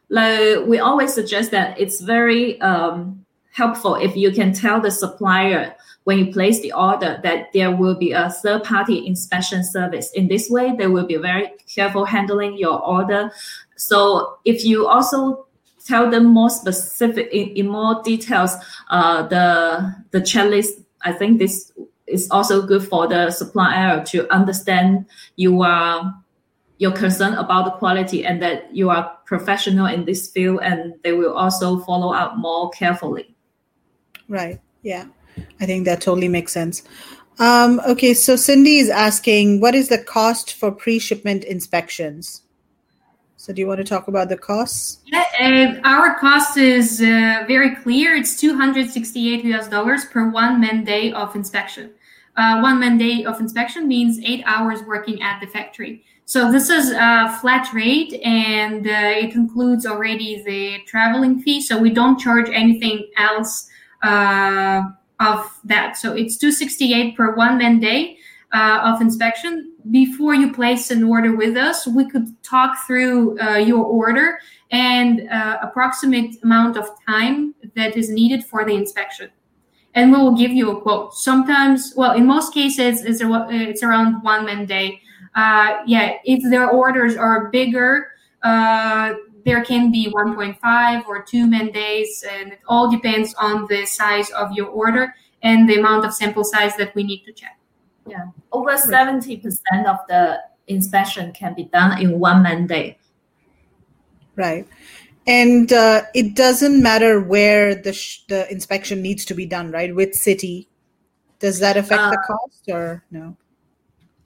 like we always suggest that it's very um, helpful if you can tell the supplier when you place the order that there will be a third party inspection service. In this way, they will be very careful handling your order. So if you also tell them more specific in, in more details, uh, the the checklist, I think this is also good for the supplier to understand you are your concern about the quality and that you are professional in this field and they will also follow up more carefully. Right. Yeah. I think that totally makes sense. Um, okay, so Cindy is asking, what is the cost for pre-shipment inspections? So, do you want to talk about the costs? Yeah, our cost is uh, very clear. It's 268 US dollars per one man day of inspection. Uh, one man day of inspection means eight hours working at the factory. So this is a flat rate, and uh, it includes already the traveling fee. So we don't charge anything else uh, of that. So it's 268 per one man day uh, of inspection. Before you place an order with us, we could talk through uh, your order and uh, approximate amount of time that is needed for the inspection. And we will give you a quote. Sometimes, well, in most cases, it's, it's around one man day. Uh, yeah, if their orders are bigger, uh, there can be 1.5 or 2 man days, and it all depends on the size of your order and the amount of sample size that we need to check. Yeah, over 70% of the inspection can be done in one man day. Right. And uh, it doesn't matter where the, sh- the inspection needs to be done, right? With city. Does that affect uh, the cost or no?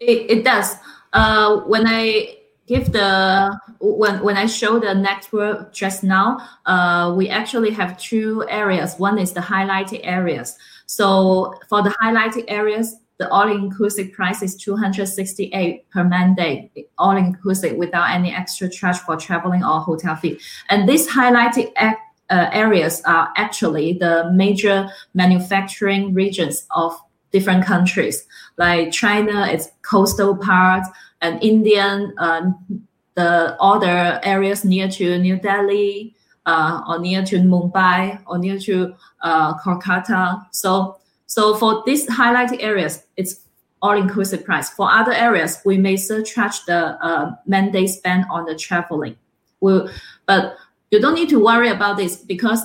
It, it does. Uh, when I give the when when I show the network just now, uh, we actually have two areas. One is the highlighted areas. So for the highlighted areas, the all-inclusive price is 268 per man day, all-inclusive without any extra charge for traveling or hotel fee. And these highlighted uh, areas are actually the major manufacturing regions of different countries. Like China, it's coastal parts, and Indian, uh, the other areas near to New Delhi, uh, or near to Mumbai, or near to uh, Kolkata. So so for these highlighted areas, it's all-inclusive price. For other areas, we may surcharge the uh, man day spend on the traveling. We'll, but you don't need to worry about this because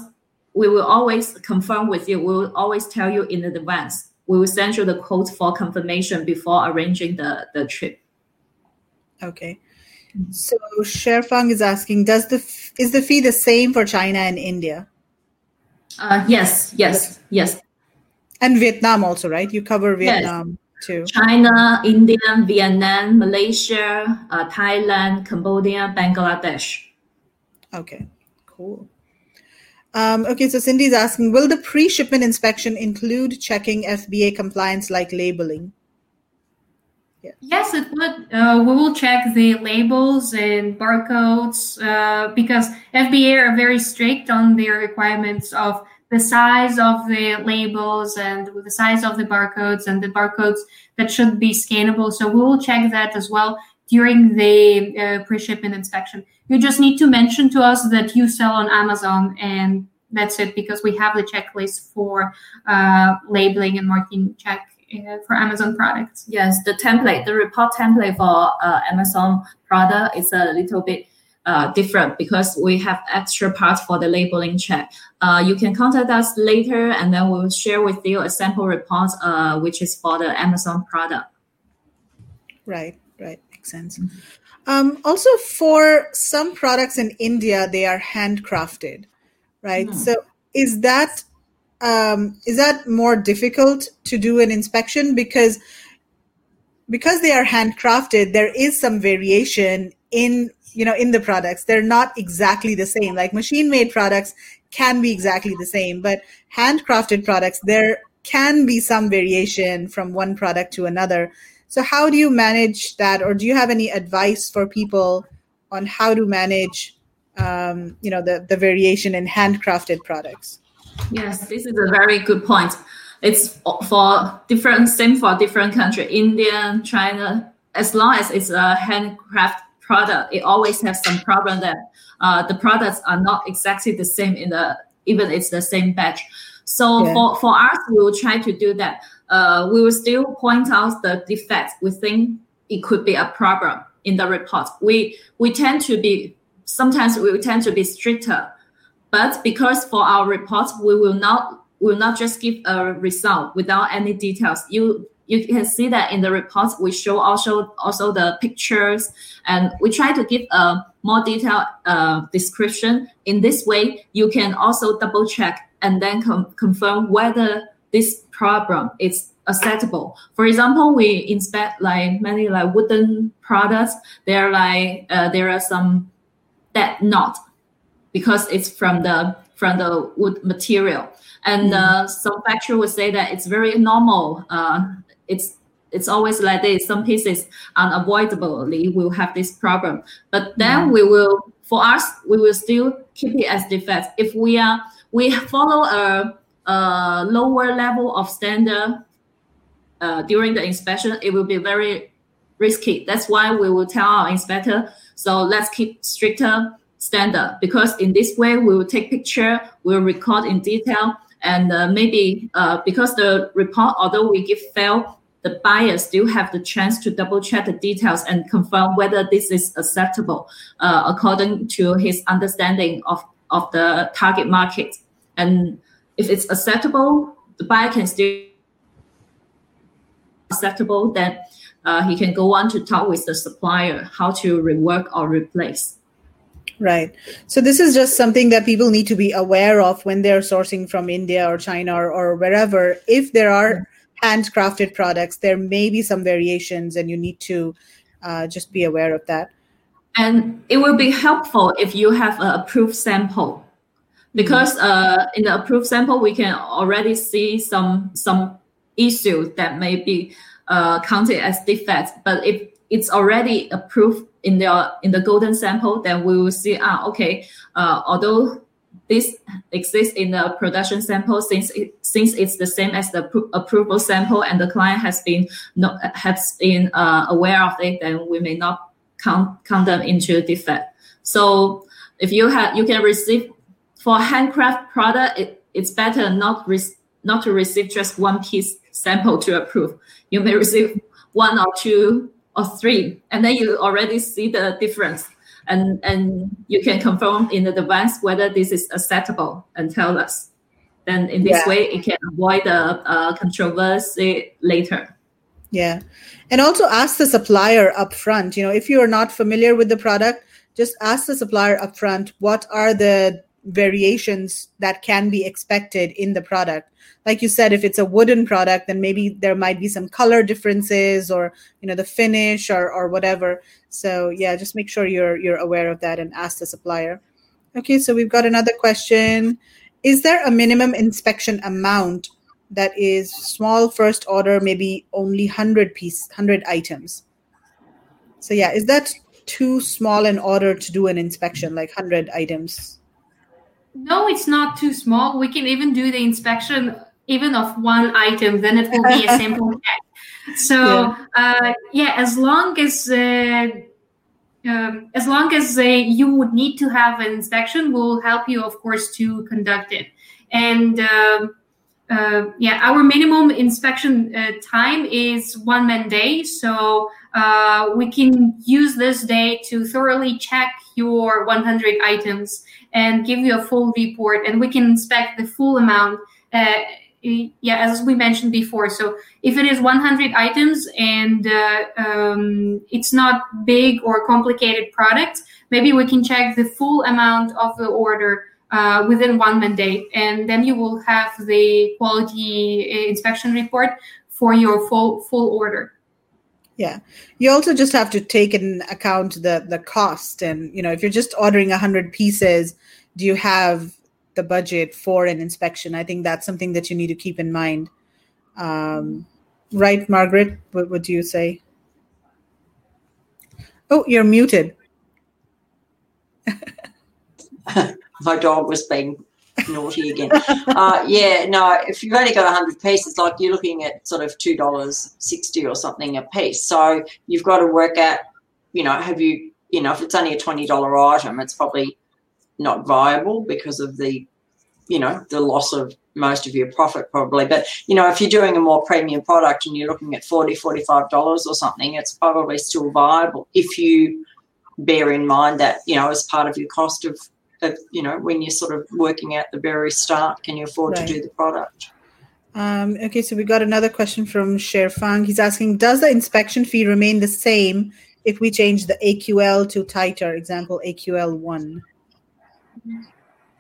we will always confirm with you. We will always tell you in advance. We will send you the quote for confirmation before arranging the, the trip. Okay. So Sherfang is asking, does the is the fee the same for China and India? Uh, yes, yes, yes. And Vietnam also, right? You cover Vietnam yes. too. China, India, Vietnam, Malaysia, uh, Thailand, Cambodia, Bangladesh. Okay, cool. Um, okay, so Cindy's asking, will the pre-shipment inspection include checking FBA compliance like labeling? Yes, it would. Uh, we will check the labels and barcodes uh, because FBA are very strict on their requirements of the size of the labels and the size of the barcodes and the barcodes that should be scannable. So we will check that as well during the uh, pre-shipment inspection. You just need to mention to us that you sell on Amazon and that's it because we have the checklist for uh, labeling and marking check for Amazon products. Yes, the template, the report template for uh, Amazon product is a little bit uh, different because we have extra parts for the labeling check. Uh, you can contact us later and then we'll share with you a sample report, uh, which is for the Amazon product. Right, right. Makes sense. Mm-hmm. Um, also, for some products in India, they are handcrafted, right? Mm. So, is that um, is that more difficult to do an inspection? Because because they are handcrafted? There is some variation in you know in the products. They're not exactly the same. Like machine made products can be exactly the same but handcrafted products there can be some variation from one product to another. So how do you manage that or do you have any advice for people on how to manage um, you know the, the variation in handcrafted products yes this is a very good point it's for different same for different country india china as long as it's a handcraft product, it always has some problem that uh, the products are not exactly the same in the even it's the same batch. So yeah. for, for us, we will try to do that. Uh, we will still point out the defects we think it could be a problem in the report. We we tend to be sometimes we tend to be stricter, but because for our report, we will not will not just give a result without any details. You you can see that in the report we show also also the pictures and we try to give a more detailed uh, description. In this way, you can also double check and then com- confirm whether this problem is acceptable. For example, we inspect like many like wooden products. There like uh, there are some that not because it's from the from the wood material. And mm. uh, some factory would say that it's very normal. Uh, it's it's always like this. Some pieces unavoidably will have this problem, but then mm. we will for us we will still keep it as defects. If we are we follow a, a lower level of standard uh, during the inspection, it will be very risky. That's why we will tell our inspector. So let's keep stricter standard because in this way we will take picture, we'll record in detail, and uh, maybe uh, because the report, although we give fail, the buyer still have the chance to double check the details and confirm whether this is acceptable uh, according to his understanding of, of the target market. And if it's acceptable, the buyer can still acceptable, then uh, he can go on to talk with the supplier how to rework or replace. Right. So this is just something that people need to be aware of when they're sourcing from India or China or, or wherever. If there are handcrafted products, there may be some variations, and you need to uh, just be aware of that. And it will be helpful if you have an approved sample, because mm-hmm. uh, in the approved sample we can already see some some issues that may be uh, counted as defects. But if it's already approved in the in the golden sample, then we will see ah okay, uh, although this exists in the production sample since it, since it's the same as the pro- approval sample and the client has been not, has been uh, aware of it, then we may not count count them into defect. So if you have you can receive for handcraft product, it, it's better not re- not to receive just one piece sample to approve. You may receive one or two or three, and then you already see the difference and and you can confirm in advance whether this is acceptable and tell us. Then in this yeah. way, it can avoid the uh, controversy later. Yeah, and also ask the supplier upfront. You know, if you are not familiar with the product, just ask the supplier upfront what are the variations that can be expected in the product. Like you said if it's a wooden product then maybe there might be some color differences or you know the finish or or whatever. So yeah just make sure you're you're aware of that and ask the supplier. Okay so we've got another question. Is there a minimum inspection amount that is small first order maybe only 100 piece 100 items? So yeah is that too small an order to do an inspection like 100 items no it's not too small we can even do the inspection even of one item, then it will be a sample check. So yeah. Uh, yeah, as long as uh, um, as long as uh, you would need to have an inspection, we'll help you, of course, to conduct it. And um, uh, yeah, our minimum inspection uh, time is one man day, so uh, we can use this day to thoroughly check your 100 items and give you a full report, and we can inspect the full amount yeah, as we mentioned before. So if it is 100 items and uh, um, it's not big or complicated product, maybe we can check the full amount of the order uh, within one man day, and then you will have the quality uh, inspection report for your full full order. Yeah, you also just have to take in account the the cost, and you know if you're just ordering 100 pieces, do you have the budget for an inspection. I think that's something that you need to keep in mind. Um, right, Margaret? What would you say? Oh, you're muted. My dog was being naughty again. uh, yeah, no, if you've only got 100 pieces, like you're looking at sort of $2.60 or something a piece. So you've got to work out, you know, have you, you know, if it's only a $20 item, it's probably not viable because of the you know the loss of most of your profit probably but you know if you're doing a more premium product and you're looking at $40, 45 dollars or something it's probably still viable if you bear in mind that you know as part of your cost of, of you know when you're sort of working at the very start can you afford right. to do the product um, okay, so we got another question from Sherfang. He's asking, does the inspection fee remain the same if we change the AQL to tighter, example AQL1?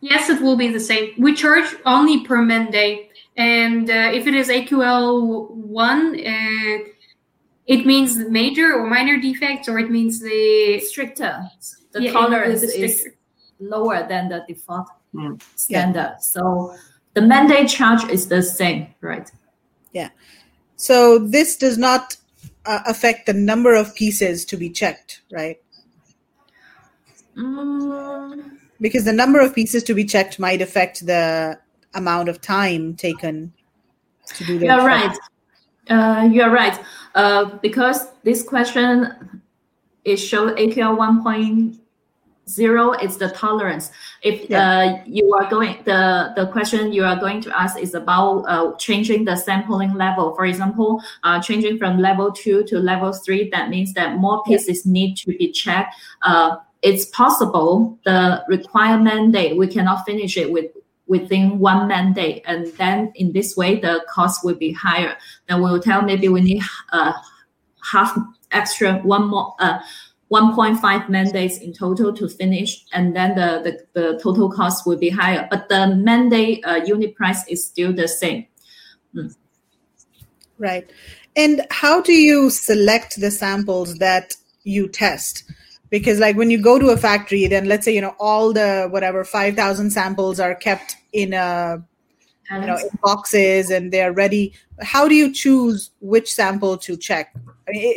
Yes, it will be the same. We charge only per man day. And uh, if it is AQL1, uh, it means major or minor defects, or it means the stricter. The yeah, tolerance is lower than the default mm. standard. Yeah. So the man day charge is the same, right? Yeah. So this does not uh, affect the number of pieces to be checked, right? Mm. Because the number of pieces to be checked might affect the amount of time taken to do that. You're right. Uh, you're right. Uh, because this question is show AQL 1.0 zero is the tolerance if yeah. uh, you are going the the question you are going to ask is about uh, changing the sampling level for example uh, changing from level two to level three that means that more pieces yeah. need to be checked uh, it's possible the requirement date we cannot finish it with within one man day and then in this way the cost will be higher then we will tell maybe we need uh, half extra one more uh, 1.5 man days in total to finish, and then the, the, the total cost will be higher. But the man day uh, unit price is still the same. Mm. Right. And how do you select the samples that you test? Because, like, when you go to a factory, then let's say, you know, all the whatever 5,000 samples are kept in a you know in boxes and they're ready how do you choose which sample to check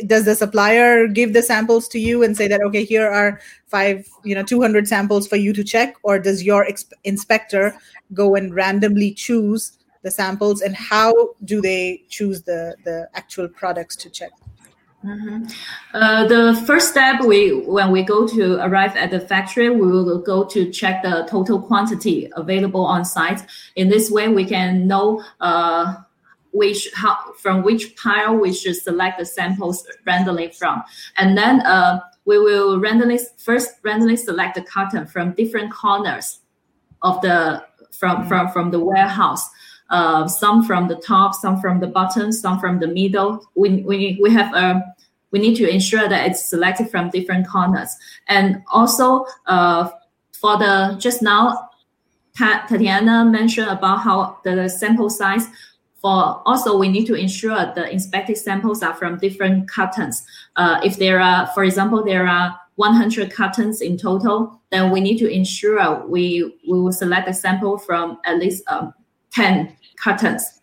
does the supplier give the samples to you and say that okay here are five you know 200 samples for you to check or does your exp- inspector go and randomly choose the samples and how do they choose the the actual products to check Mm-hmm. Uh, the first step, we when we go to arrive at the factory, we will go to check the total quantity available on site. In this way, we can know uh, which how from which pile we should select the samples randomly from, and then uh, we will randomly first randomly select the carton from different corners of the from mm-hmm. from from the warehouse uh, some from the top, some from the bottom, some from the middle. We, we, we have a um, we need to ensure that it's selected from different corners. And also uh, for the just now, Tatiana mentioned about how the sample size for also we need to ensure the inspected samples are from different cartons. Uh, if there are, for example, there are 100 cartons in total, then we need to ensure we, we will select a sample from at least um, 10 cartons.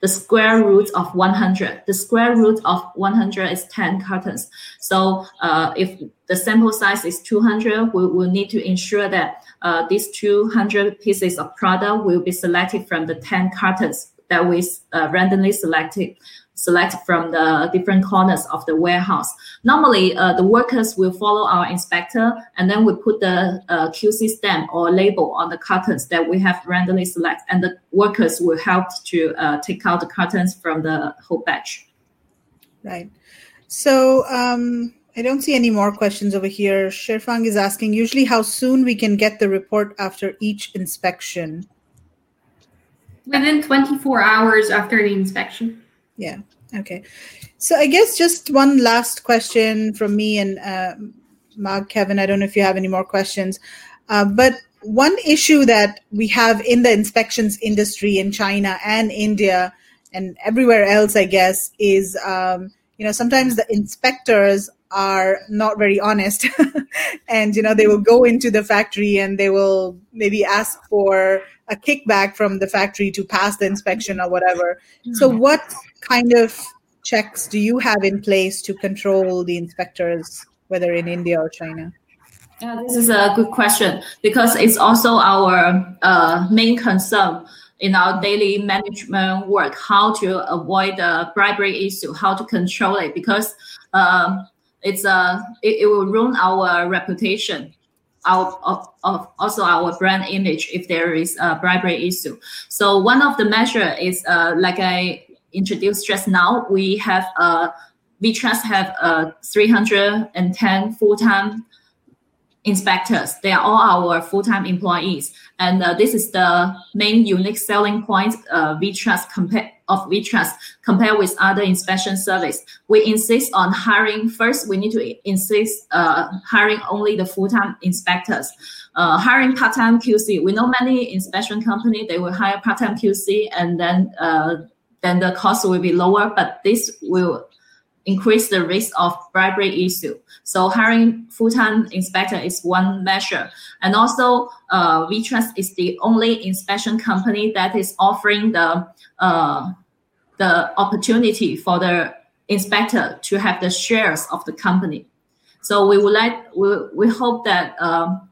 The square root of 100. The square root of 100 is 10 cartons. So uh, if the sample size is 200, we will need to ensure that uh, these 200 pieces of product will be selected from the 10 cartons that we uh, randomly selected select from the different corners of the warehouse. Normally, uh, the workers will follow our inspector and then we put the uh, QC stamp or label on the cartons that we have randomly select and the workers will help to uh, take out the cartons from the whole batch. Right. So um, I don't see any more questions over here. Sherfang is asking usually how soon we can get the report after each inspection. Within 24 hours after the inspection. Yeah. Okay. So I guess just one last question from me and uh, Marg, Kevin. I don't know if you have any more questions, uh, but one issue that we have in the inspections industry in China and India and everywhere else, I guess, is um, you know sometimes the inspectors are not very honest, and you know they will go into the factory and they will maybe ask for a kickback from the factory to pass the inspection or whatever. So, mm-hmm. what kind of checks do you have in place to control the inspectors, whether in India or China? Yeah, this is a good question because it's also our uh, main concern in our daily management work how to avoid the bribery issue, how to control it because um, it's a uh, it, it will ruin our reputation our of, also our brand image if there is a bribery issue. So one of the measure is uh, like I introduced just now. We have uh, VTrust have uh, 310 full-time inspectors. They are all our full-time employees, and uh, this is the main unique selling point uh, VTrust compare of VTrust compared with other inspection service. We insist on hiring first. We need to insist uh, hiring only the full-time inspectors. Uh, hiring part-time QC. We know many inspection company they will hire part-time QC and then uh, then the cost will be lower, but this will increase the risk of bribery issue. So hiring full-time inspector is one measure. And also, uh, VTrust is the only inspection company that is offering the uh, the opportunity for the inspector to have the shares of the company. So we would like we, we hope that um,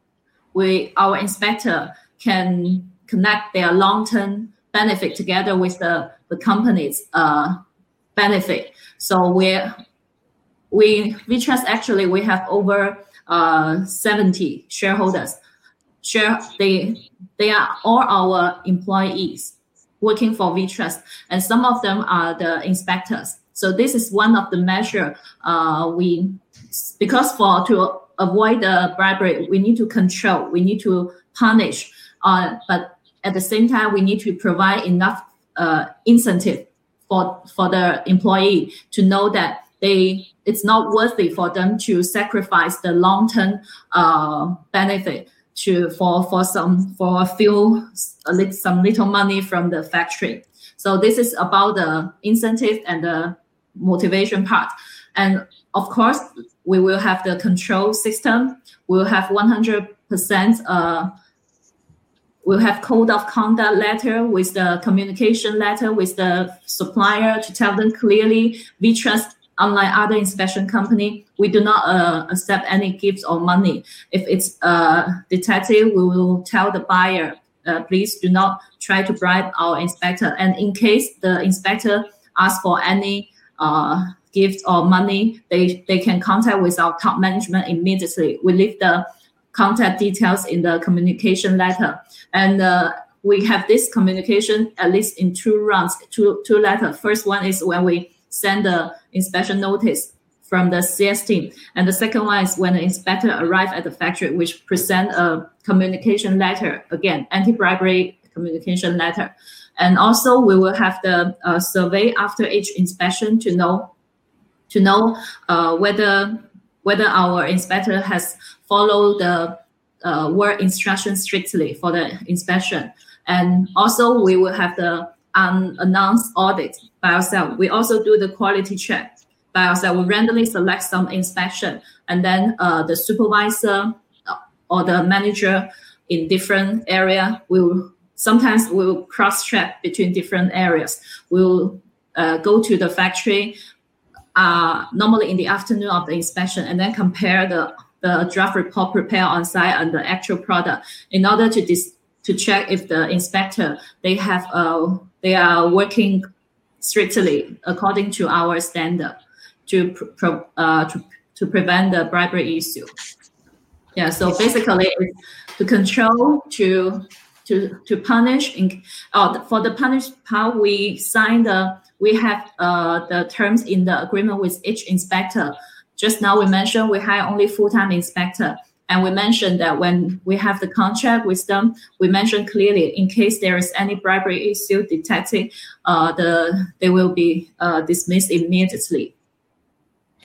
we our inspector can connect their long-term benefit together with the, the company's uh, benefit. So we we VTrust actually we have over uh, 70 shareholders. Share they they are all our employees working for VTrust, and some of them are the inspectors. So this is one of the measure uh, we because for to avoid the bribery, we need to control, we need to punish, uh, but at the same time, we need to provide enough uh, incentive for for the employee to know that they it's not worthy for them to sacrifice the long term uh, benefit to for for some for a few some little money from the factory. So this is about the incentive and the motivation part. And of course, we will have the control system. We'll have 100% uh, we'll have code of conduct letter with the communication letter with the supplier to tell them clearly VTrust unlike other inspection company. We do not uh, accept any gifts or money. If it's uh, detected we will tell the buyer uh, please do not try to bribe our inspector. And in case the inspector asks for any uh, gift or money they, they can contact with our top management immediately. We leave the contact details in the communication letter. And uh, we have this communication at least in two rounds, two, two letters. First one is when we send the inspection notice from the CS team. And the second one is when the inspector arrive at the factory, which present a communication letter, again, anti-bribery communication letter. And also we will have the uh, survey after each inspection to know to know uh, whether whether our inspector has followed the uh, work instructions strictly for the inspection. And also we will have the unannounced audit by ourselves. We also do the quality check by ourselves. We randomly select some inspection and then uh, the supervisor uh, or the manager in different area will sometimes we'll cross check between different areas. We'll uh, go to the factory uh, normally in the afternoon of the inspection and then compare the, the draft report prepared on site and the actual product in order to dis- to check if the inspector they have uh, they are working strictly according to our standard to pro- uh, to, to prevent the bribery issue. Yeah, so basically to control to to to punish in, uh, for the punish part we sign the we have uh, the terms in the agreement with each inspector. Just now we mentioned we hire only full-time inspector. And we mentioned that when we have the contract with them, we mentioned clearly in case there is any bribery issue detected, uh, the they will be uh, dismissed immediately.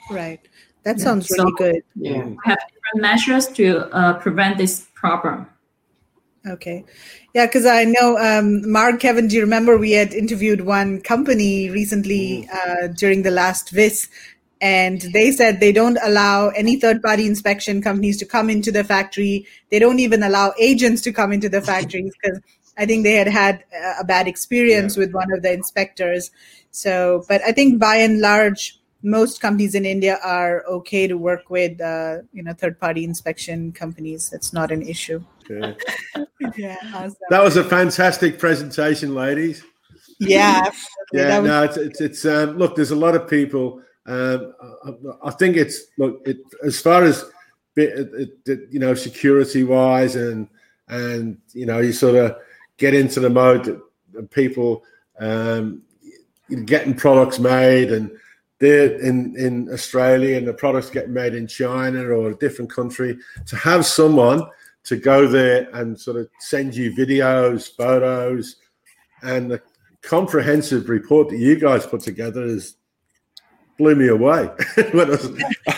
Right. That sounds really so, good. Yeah. We have different measures to uh, prevent this problem. Okay. Yeah, because I know, um, Marg, Kevin, do you remember we had interviewed one company recently mm. uh, during the last VIS, and they said they don't allow any third party inspection companies to come into the factory. They don't even allow agents to come into the factories because I think they had had a bad experience yeah. with one of the inspectors. So, but I think by and large, most companies in India are okay to work with, uh, you know, third-party inspection companies. That's not an issue. Yeah, yeah awesome. that was a fantastic presentation, ladies. Yeah, yeah. Was- no, it's it's, it's um, look. There's a lot of people. Um, I, I think it's look it, as far as bit, you know, security wise, and and you know, you sort of get into the mode that people um, getting products made and they're in, in Australia and the products get made in China or a different country, to have someone to go there and sort of send you videos, photos, and the comprehensive report that you guys put together is blew me away.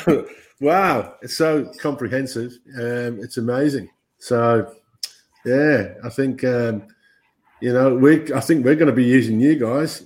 wow, it's so comprehensive. Um, it's amazing. So, yeah, I think um, you know we. I think we're going to be using you guys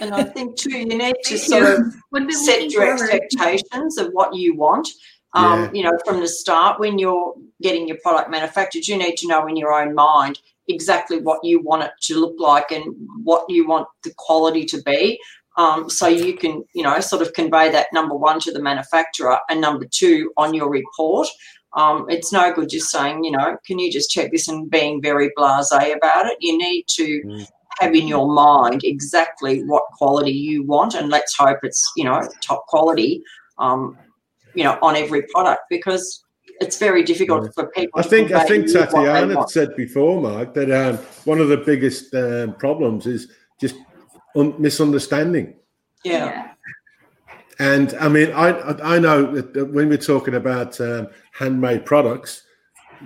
and I think too, you need to sort of set your expectations of what you want. Um, yeah. You know, from the start, when you're getting your product manufactured, you need to know in your own mind exactly what you want it to look like and what you want the quality to be. Um, so you can, you know, sort of convey that number one to the manufacturer and number two on your report. Um, it's no good just saying, you know, can you just check this and being very blasé about it. You need to mm have in your mind exactly what quality you want, and let's hope it's you know top quality, um, you know, on every product because it's very difficult for people. I think I think Tatiana said before, Marg, that um, one of the biggest um, problems is just un- misunderstanding. Yeah. And I mean, I I know that when we're talking about um, handmade products,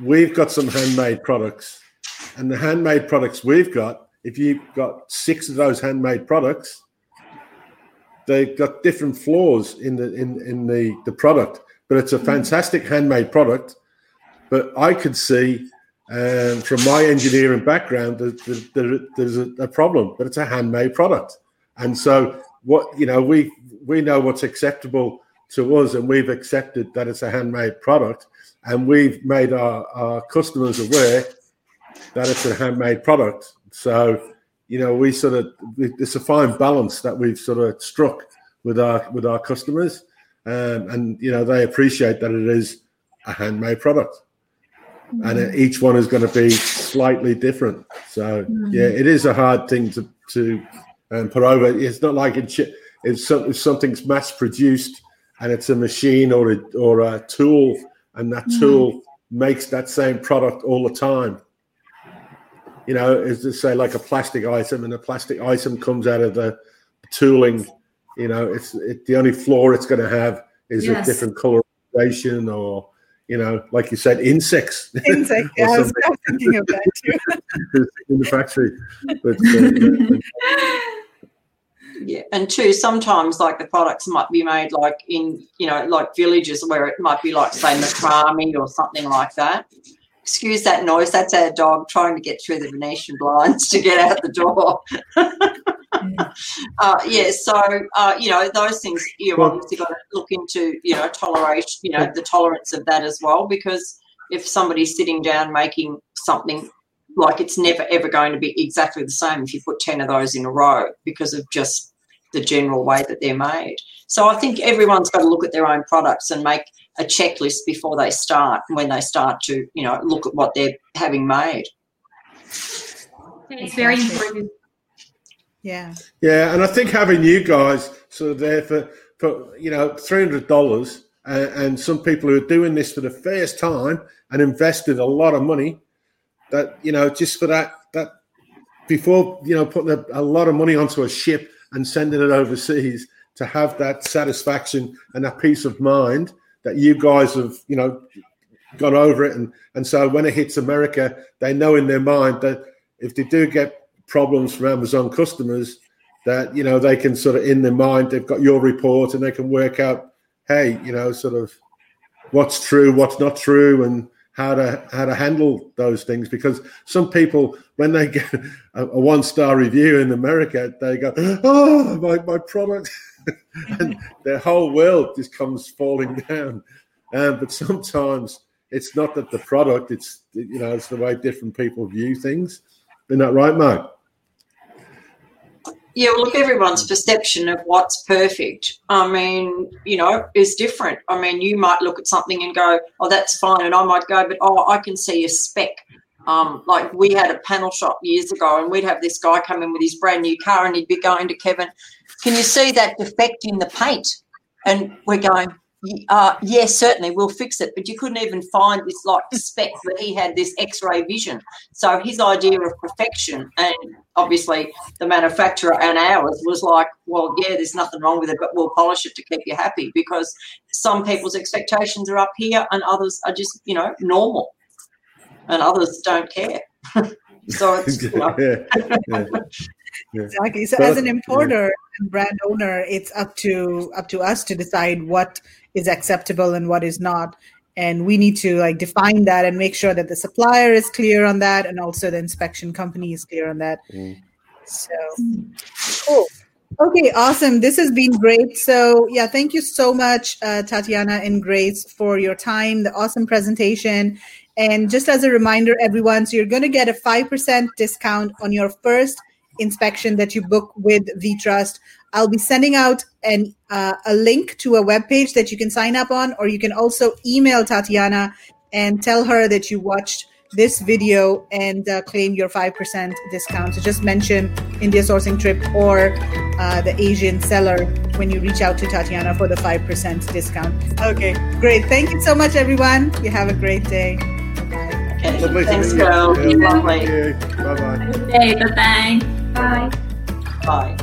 we've got some handmade products, and the handmade products we've got if you've got six of those handmade products, they've got different flaws in the in, in the, the product. But it's a mm. fantastic handmade product. But I could see um, from my engineering background that, there's a, a problem, but it's a handmade product. And so what you know, we we know what's acceptable to us, and we've accepted that it's a handmade product, and we've made our, our customers aware that it's a handmade product so, you know, we sort of it's a fine balance that we've sort of struck with our with our customers, um, and you know they appreciate that it is a handmade product, mm-hmm. and each one is going to be slightly different. So, mm-hmm. yeah, it is a hard thing to to um, put over. It's not like it, if, if something's mass produced and it's a machine or a, or a tool, and that mm-hmm. tool makes that same product all the time you know, is to say like a plastic item, and the plastic item comes out of the tooling. You know, it's it, the only flaw it's going to have is yes. a different coloration or you know, like you said, insects. Insects. yeah, I was thinking of that too. in the factory. But, uh, yeah, and two, sometimes like the products might be made like in, you know, like villages where it might be like say macrame or something like that excuse that noise. That's our dog trying to get through the Venetian blinds to get out the door. uh, yeah, so uh, you know those things you've well, obviously got to look into. You know, tolerate You know, the tolerance of that as well, because if somebody's sitting down making something like it's never ever going to be exactly the same if you put 10 of those in a row because of just the general way that they're made. So I think everyone's got to look at their own products and make a checklist before they start when they start to you know look at what they're having made. It's very important. Yeah. Yeah and i think having you guys sort of there for for you know $300 and, uh, and some people who are doing this for the first time and invested a lot of money that you know just for that that before you know putting a, a lot of money onto a ship and sending it overseas to have that satisfaction and that peace of mind that you guys have, you know, gone over it, and and so when it hits America, they know in their mind that if they do get problems from Amazon customers, that you know they can sort of in their mind they've got your report and they can work out, hey, you know, sort of what's true, what's not true, and how to how to handle those things. Because some people when they get a, a one star review in America they go oh my, my product and their whole world just comes falling down. Um, but sometimes it's not that the product; it's you know it's the way different people view things. Isn't that right, Marg? Yeah, well, look, everyone's perception of what's perfect, I mean, you know, is different. I mean, you might look at something and go, oh, that's fine. And I might go, but oh, I can see a speck. Um, like we had a panel shop years ago, and we'd have this guy come in with his brand new car, and he'd be going to Kevin, can you see that defect in the paint? And we're going, uh, yes, certainly we'll fix it. But you couldn't even find this like spec that he had this X-ray vision. So his idea of perfection, and obviously the manufacturer and ours was like, well, yeah, there's nothing wrong with it, but we'll polish it to keep you happy because some people's expectations are up here and others are just you know normal, and others don't care. so it's you know. yeah. Yeah. Exactly. So, as an importer yeah. and brand owner, it's up to up to us to decide what is acceptable and what is not. And we need to like define that and make sure that the supplier is clear on that and also the inspection company is clear on that. Mm. so cool. Okay awesome. This has been great. So yeah thank you so much uh, tatiana and grace for your time the awesome presentation. And just as a reminder everyone so you're going to get a 5% discount on your first inspection that you book with VTrust I'll be sending out an uh, a link to a web page that you can sign up on, or you can also email Tatiana and tell her that you watched this video and uh, claim your 5% discount. So just mention India sourcing trip or uh, the Asian seller when you reach out to Tatiana for the 5% discount. Okay, great. Thank you so much, everyone. You have a great day. Bye. Okay. Thanks, girl. Lovely. Bye bye. Bye bye. Bye. Bye.